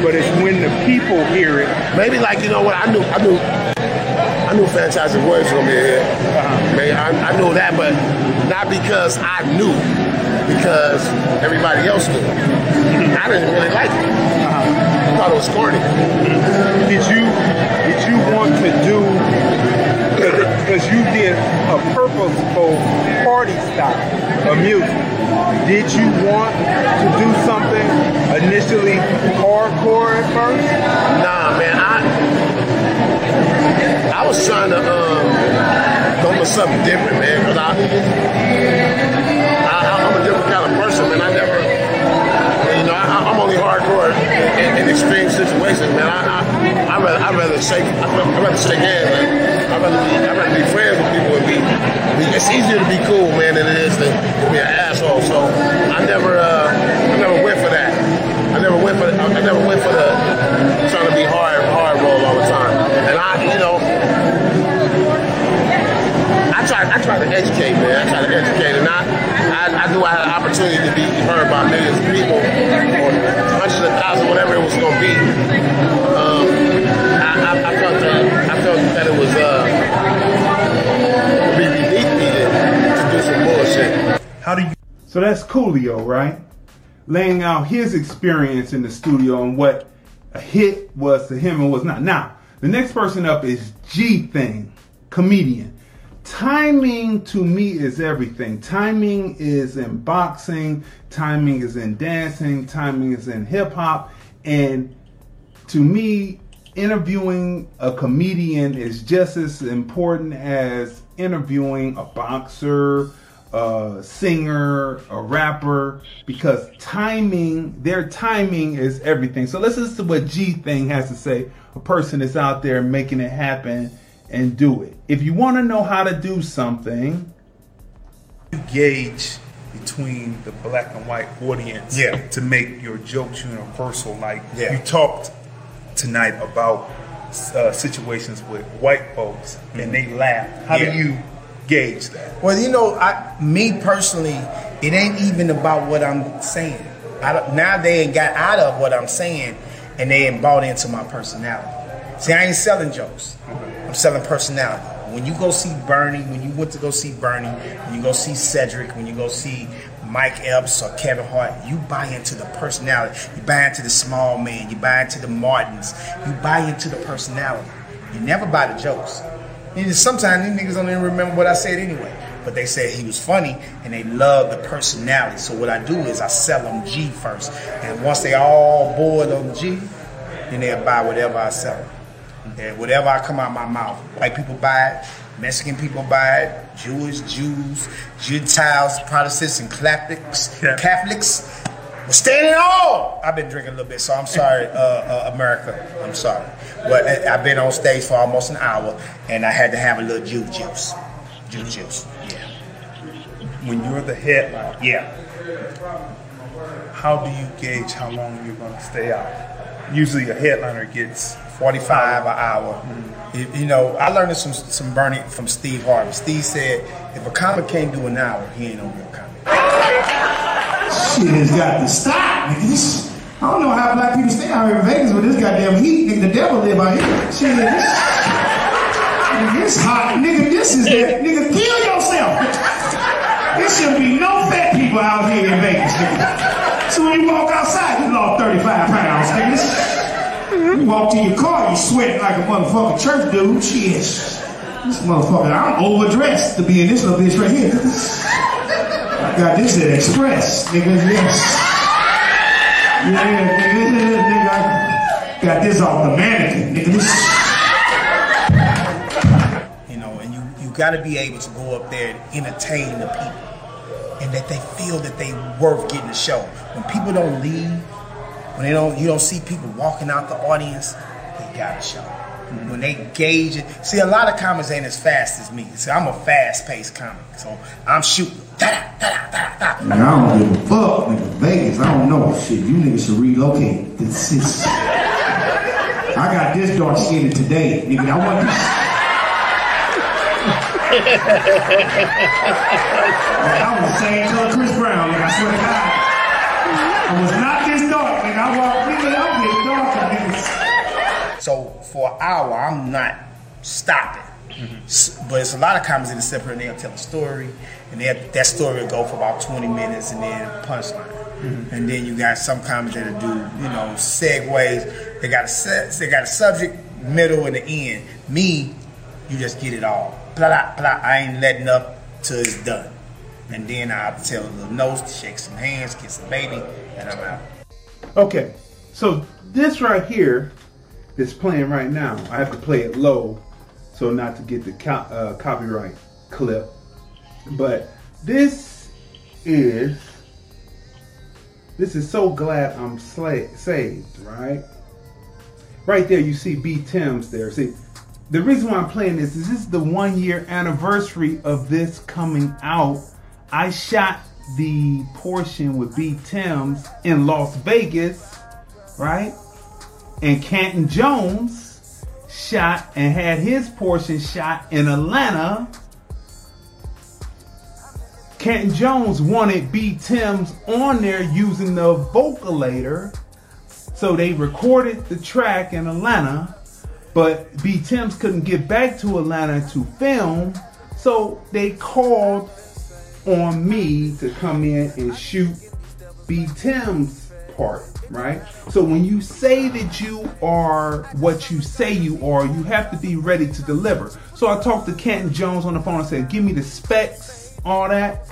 but it's when the people hear it. Maybe like you know what I knew, I knew. I knew Fantastic Voyage was gonna be a hit. Uh-huh. Man, I, I knew that, but not because I knew, because everybody else knew. I didn't really like it. Uh-huh. It was corny. Did you did you want to do because you did a purposeful party style of music? Did you want to do something initially hardcore at first? Nah, man, I I was trying to um, go for something different, man. Cause I, I I'm a different kind of person, man. I in, in extreme situations, man. I I I rather I rather shake I rather, shake hands, man. I rather be I rather be friends with people and be, be. It's easier to be cool, man, than it is to, to be an asshole. So I never uh, I never went for that. I never went for I never went for the trying to be hard hard roll all the time. And I, you know, I try I try to educate, man. I try to educate, and I I, I knew I had an opportunity to be heard by millions of people, or hundreds of thousands, whatever it was going to be. Um, I, I, I felt that I felt that it was uh, be beneath me to, to do some bullshit. How do you? So that's Coolio, right? Laying out his experience in the studio and what a hit was to him and was not. Now, the next person up is G Thing, comedian. Timing to me is everything. Timing is in boxing, timing is in dancing, timing is in hip hop, and to me, interviewing a comedian is just as important as interviewing a boxer, a singer, a rapper, because timing, their timing is everything. So let's listen to what G Thing has to say. A person that's out there making it happen and do it. If you want to know how to do something, you gauge between the black and white audience Yeah. to make your jokes universal. Like Yeah. you talked tonight about uh, situations with white folks and they laugh. How Yeah. do you gauge that? Well, you know, I, me personally, it ain't even about what I'm saying. I don't, now they ain't got out of what I'm saying, and they ain't bought into my personality. See, I ain't selling jokes. I'm selling personality. When you go see Bernie, when you went to go see Bernie, when you go see Cedric, when you go see Mike Epps or Kevin Hart, you buy into the personality. You buy into the small man. You buy into the Martins. You buy into the personality. You never buy the jokes. And sometimes these niggas don't even remember what I said anyway. But they said he was funny and they love the personality. So what I do is I sell them G first. And once they all board on G, then they'll buy whatever I sell them. And whatever I come out my mouth. White people buy it, Mexican people buy it, Jewish, Jews, Gentiles, Protestants, and Catholics. Catholics. We're standing all. I've been drinking a little bit, so I'm sorry, uh, uh, America. I'm sorry, but I- I've been on stage for almost an hour, and I had to have a little Jew juice. Jew juice. Yeah. When you're the headliner, Yeah. how do you gauge how long you're going to stay out? Usually, a headliner gets 45 an hour. Mm-hmm. You, you know, I learned this from some Bernie from Steve Harvey. Steve said, if a comic can't do an hour, he ain't no real comic. Shit has got to stop, nigga. I don't know how black people stay out here in Vegas with this goddamn heat, nigga. The devil live out here. Shit, this, this hot, nigga. This is that, nigga. Kill yourself. There shouldn't be no fat people out here in Vegas, nigga. So when you walk outside, you lost 35 pounds, nigga. You walk to your car, you sweat like a motherfucking church dude. Shit. This motherfucker, I'm overdressed to be in this little bitch right here. I got this at Express, nigga. Yes. Yeah, nigga, nigga, I got this off the mannequin, nigga. This, You know, and you, you got to be able to go up there and entertain the people, and that they feel that they worth getting the show. When people don't leave, when they don't, you don't see people walking out the audience, they got a show. Mm-hmm. When they gauge it, see a lot of comics ain't as fast as me. See, I'm a fast-paced comic, so I'm shooting. man, I don't give a fuck, nigga. Vegas, I don't know. Shit, you niggas should relocate. This is. I got this dark skin today, nigga. I want this. I was saying to say to Chris Brown, nigga. I swear to God. I was not this dark, nigga. I walked, nigga. I'm getting darker, nigga. So for an hour, I'm not stopping. S- But it's a lot of comics that here and they'll tell a story, and that story will go for about 20 minutes and then punchline. Mm-hmm. And then you got some comics that'll do, you know, segues. They got a set, they got a subject, middle, and the end. Me, you just get it all. Blah, blah, blah. I ain't letting up till it's done. And then I'll tell the notes, shake some hands, kiss the baby, and I'm out. Okay, so this right here is playing right now. I have to play it low so not to get the co- uh, copyright clip. But this is this is so glad I'm saved, right? Right there, you see B Tim's there. See, the reason why I'm playing this is this is the one year anniversary of this coming out. I shot the portion with B Tim's in Las Vegas, right? And Canton Jones shot and had his portion shot in Atlanta. Canton Jones wanted B Tim's on there using the vocalator. So they recorded the track in Atlanta, but B Tim's couldn't get back to Atlanta to film. So they called on me to come in and shoot B Tim's part, right? So when you say that you are what you say you are, you have to be ready to deliver. So I talked to Canton Jones on the phone and said, give me the specs, all that.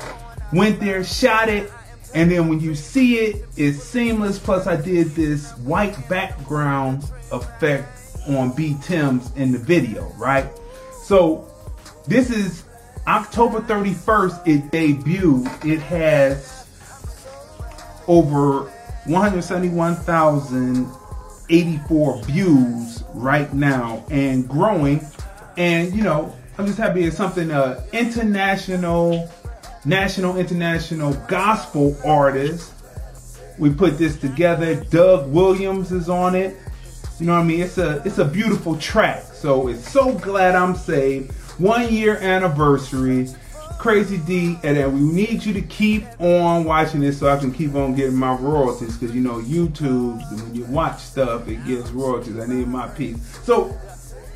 Went there, shot it, and then when you see it, it's seamless. Plus, I did this white background effect on B Tim's in the video, right? So this is October 31st, it debuted. It has over 171,084 views right now and growing. And, you know, I'm just happy it's something uh, international, national, international gospel artist. We put this together. Doug Williams is on it. You know what I mean? It's a it's a beautiful track. So it's so glad I'm saved. One year anniversary. Crazy D, and we need you to keep on watching this so I can keep on getting my royalties because you know YouTube when you watch stuff it gets royalties. I need my piece. So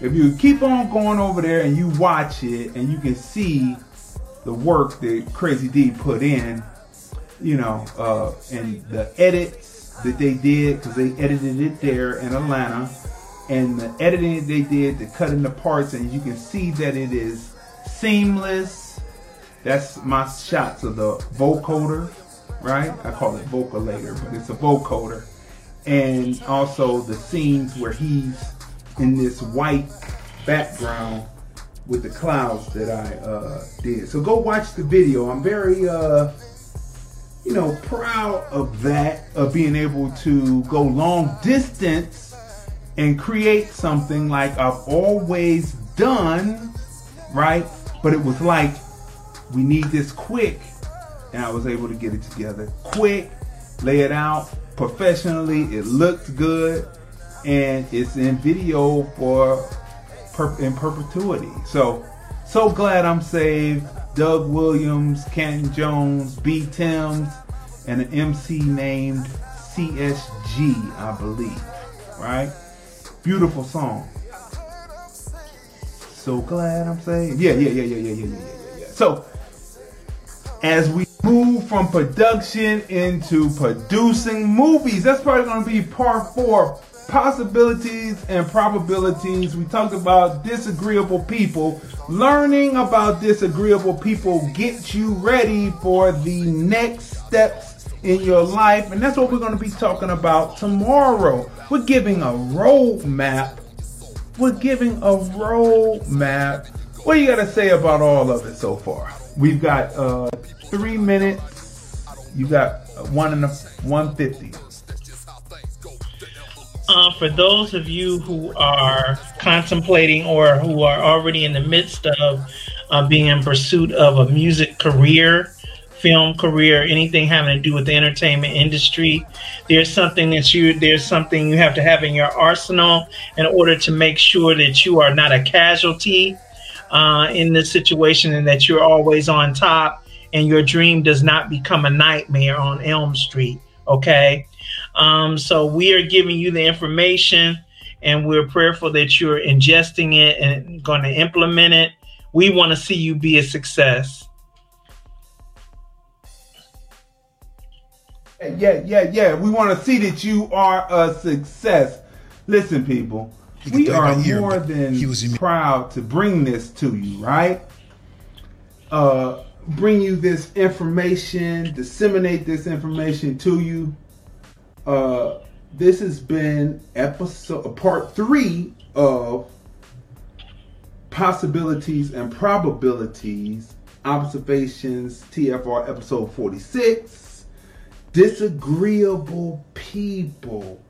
if you keep on going over there and you watch it and you can see the work that Crazy D put in, you know, uh, and the edits that they did because they edited it there in Atlanta, and the editing they did the cutting the parts, and you can see that it is seamless. That's my shots of the vocoder, right? I call it vocalator, but it's a vocoder, and also the scenes where he's in this white background with the clouds that I uh, did. So go watch the video. I'm very, uh, you know, proud of that, of being able to go long distance and create something like I've always done, right? But it was like, we need this quick. And I was able to get it together quick, lay it out professionally. It looked good. And it's in video for per- in perpetuity. So, so glad I'm saved. Doug Williams, Canton Jones, B. Timms, and an MC named CSG, I believe. Right? Beautiful song. So glad I'm saved. Yeah, yeah, yeah, yeah, yeah, yeah, yeah, yeah, yeah. So, as we move from production into producing movies, that's probably going to be part four possibilities and probabilities. We talked about disagreeable people. Learning about disagreeable people gets you ready for the next steps in your life. And that's what we're going to be talking about tomorrow. We're giving a roadmap. We're giving a roadmap. What do you got to say about all of it so far? We've got uh, three minutes. You got one and a 150. Uh, for those of you who are contemplating or who are already in the midst of uh, being in pursuit of a music career, film career, anything having to do with the entertainment industry, there's something that you there's something you have to have in your arsenal in order to make sure that you are not a casualty uh, in this situation and that you're always on top and your dream does not become a nightmare on Elm Street. Okay. Um, so we are giving you the information and we're prayerful that you're ingesting it and going to implement it. We want to see you be a success. Yeah, yeah, yeah. We want to see that you are a success. Listen, people, we are more than proud to bring this to you, right? Uh, bring you this information, disseminate this information to you. Uh, this has been episode part three of possibilities and probabilities observations TFR episode 46 disagreeable people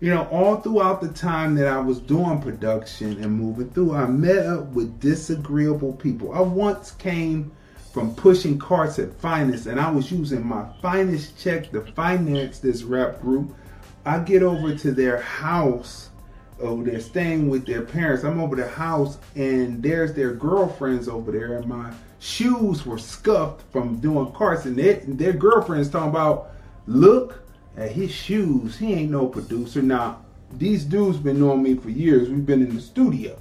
you know all throughout the time that I was doing production and moving through I met up with disagreeable people I once came from pushing carts at Finast and I was using my Finast check to finance this rap group. I get over to their house. Oh, they're staying with their parents. I'm over the house and there's their girlfriends over there and my shoes were scuffed from doing carts and their, their girlfriends talking about look at his shoes. He ain't no producer. Now, these dudes been knowing me for years. We've been in the studio.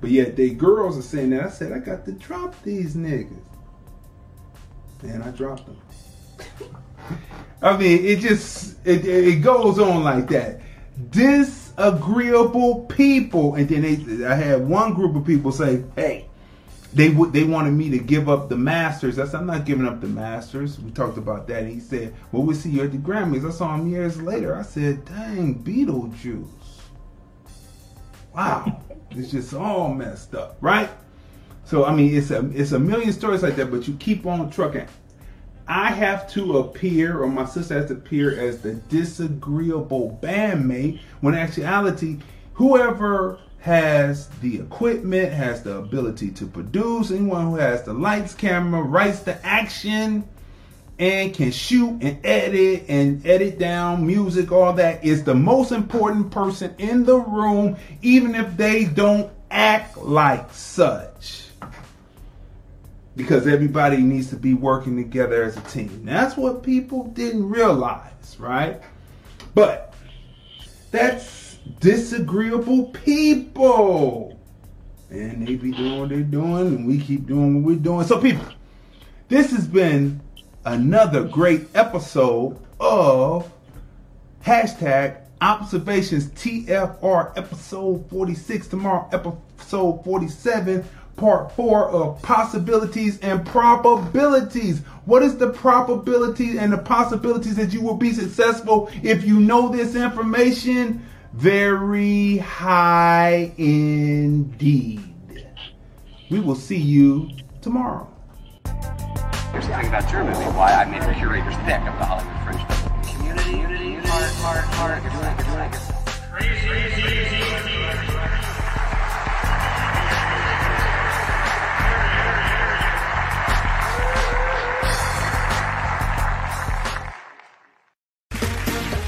But yet they girls are saying that. I said I got to drop these niggas and I dropped them. <laughs> I mean, it just it, it goes on like that. Disagreeable people, and then they, I had one group of people say, "Hey, they would they wanted me to give up the Masters." I said, "I'm not giving up the Masters." We talked about that. And he said, "Well, we'll see you at the Grammys." I saw him years later. I said, "Dang, Beetlejuice! Wow, <laughs> it's just all messed up, right?" So I mean, it's a it's a million stories like that, but you keep on trucking. I have to appear, or my sister has to appear as the disagreeable bandmate. When in actuality, whoever has the equipment, has the ability to produce, anyone who has the lights, camera, rights to action, and can shoot and edit and edit down music, all that is the most important person in the room, even if they don't act like such because everybody needs to be working together as a team. That's what people didn't realize, right? But that's disagreeable people. And they be doing what they're doing, and we keep doing what we're doing. So, people, this has been another great episode of hashtag observations TFR episode 46. Tomorrow, episode 47, part four of possibilities and probabilities. What is the probability and the possibilities that you will be successful if you know this information? Very high indeed. We will see you tomorrow. Here's the thing about Germany, why I made a curator's pick of the Hollywood Fringe. Community, unity, heart, heart, heart, it's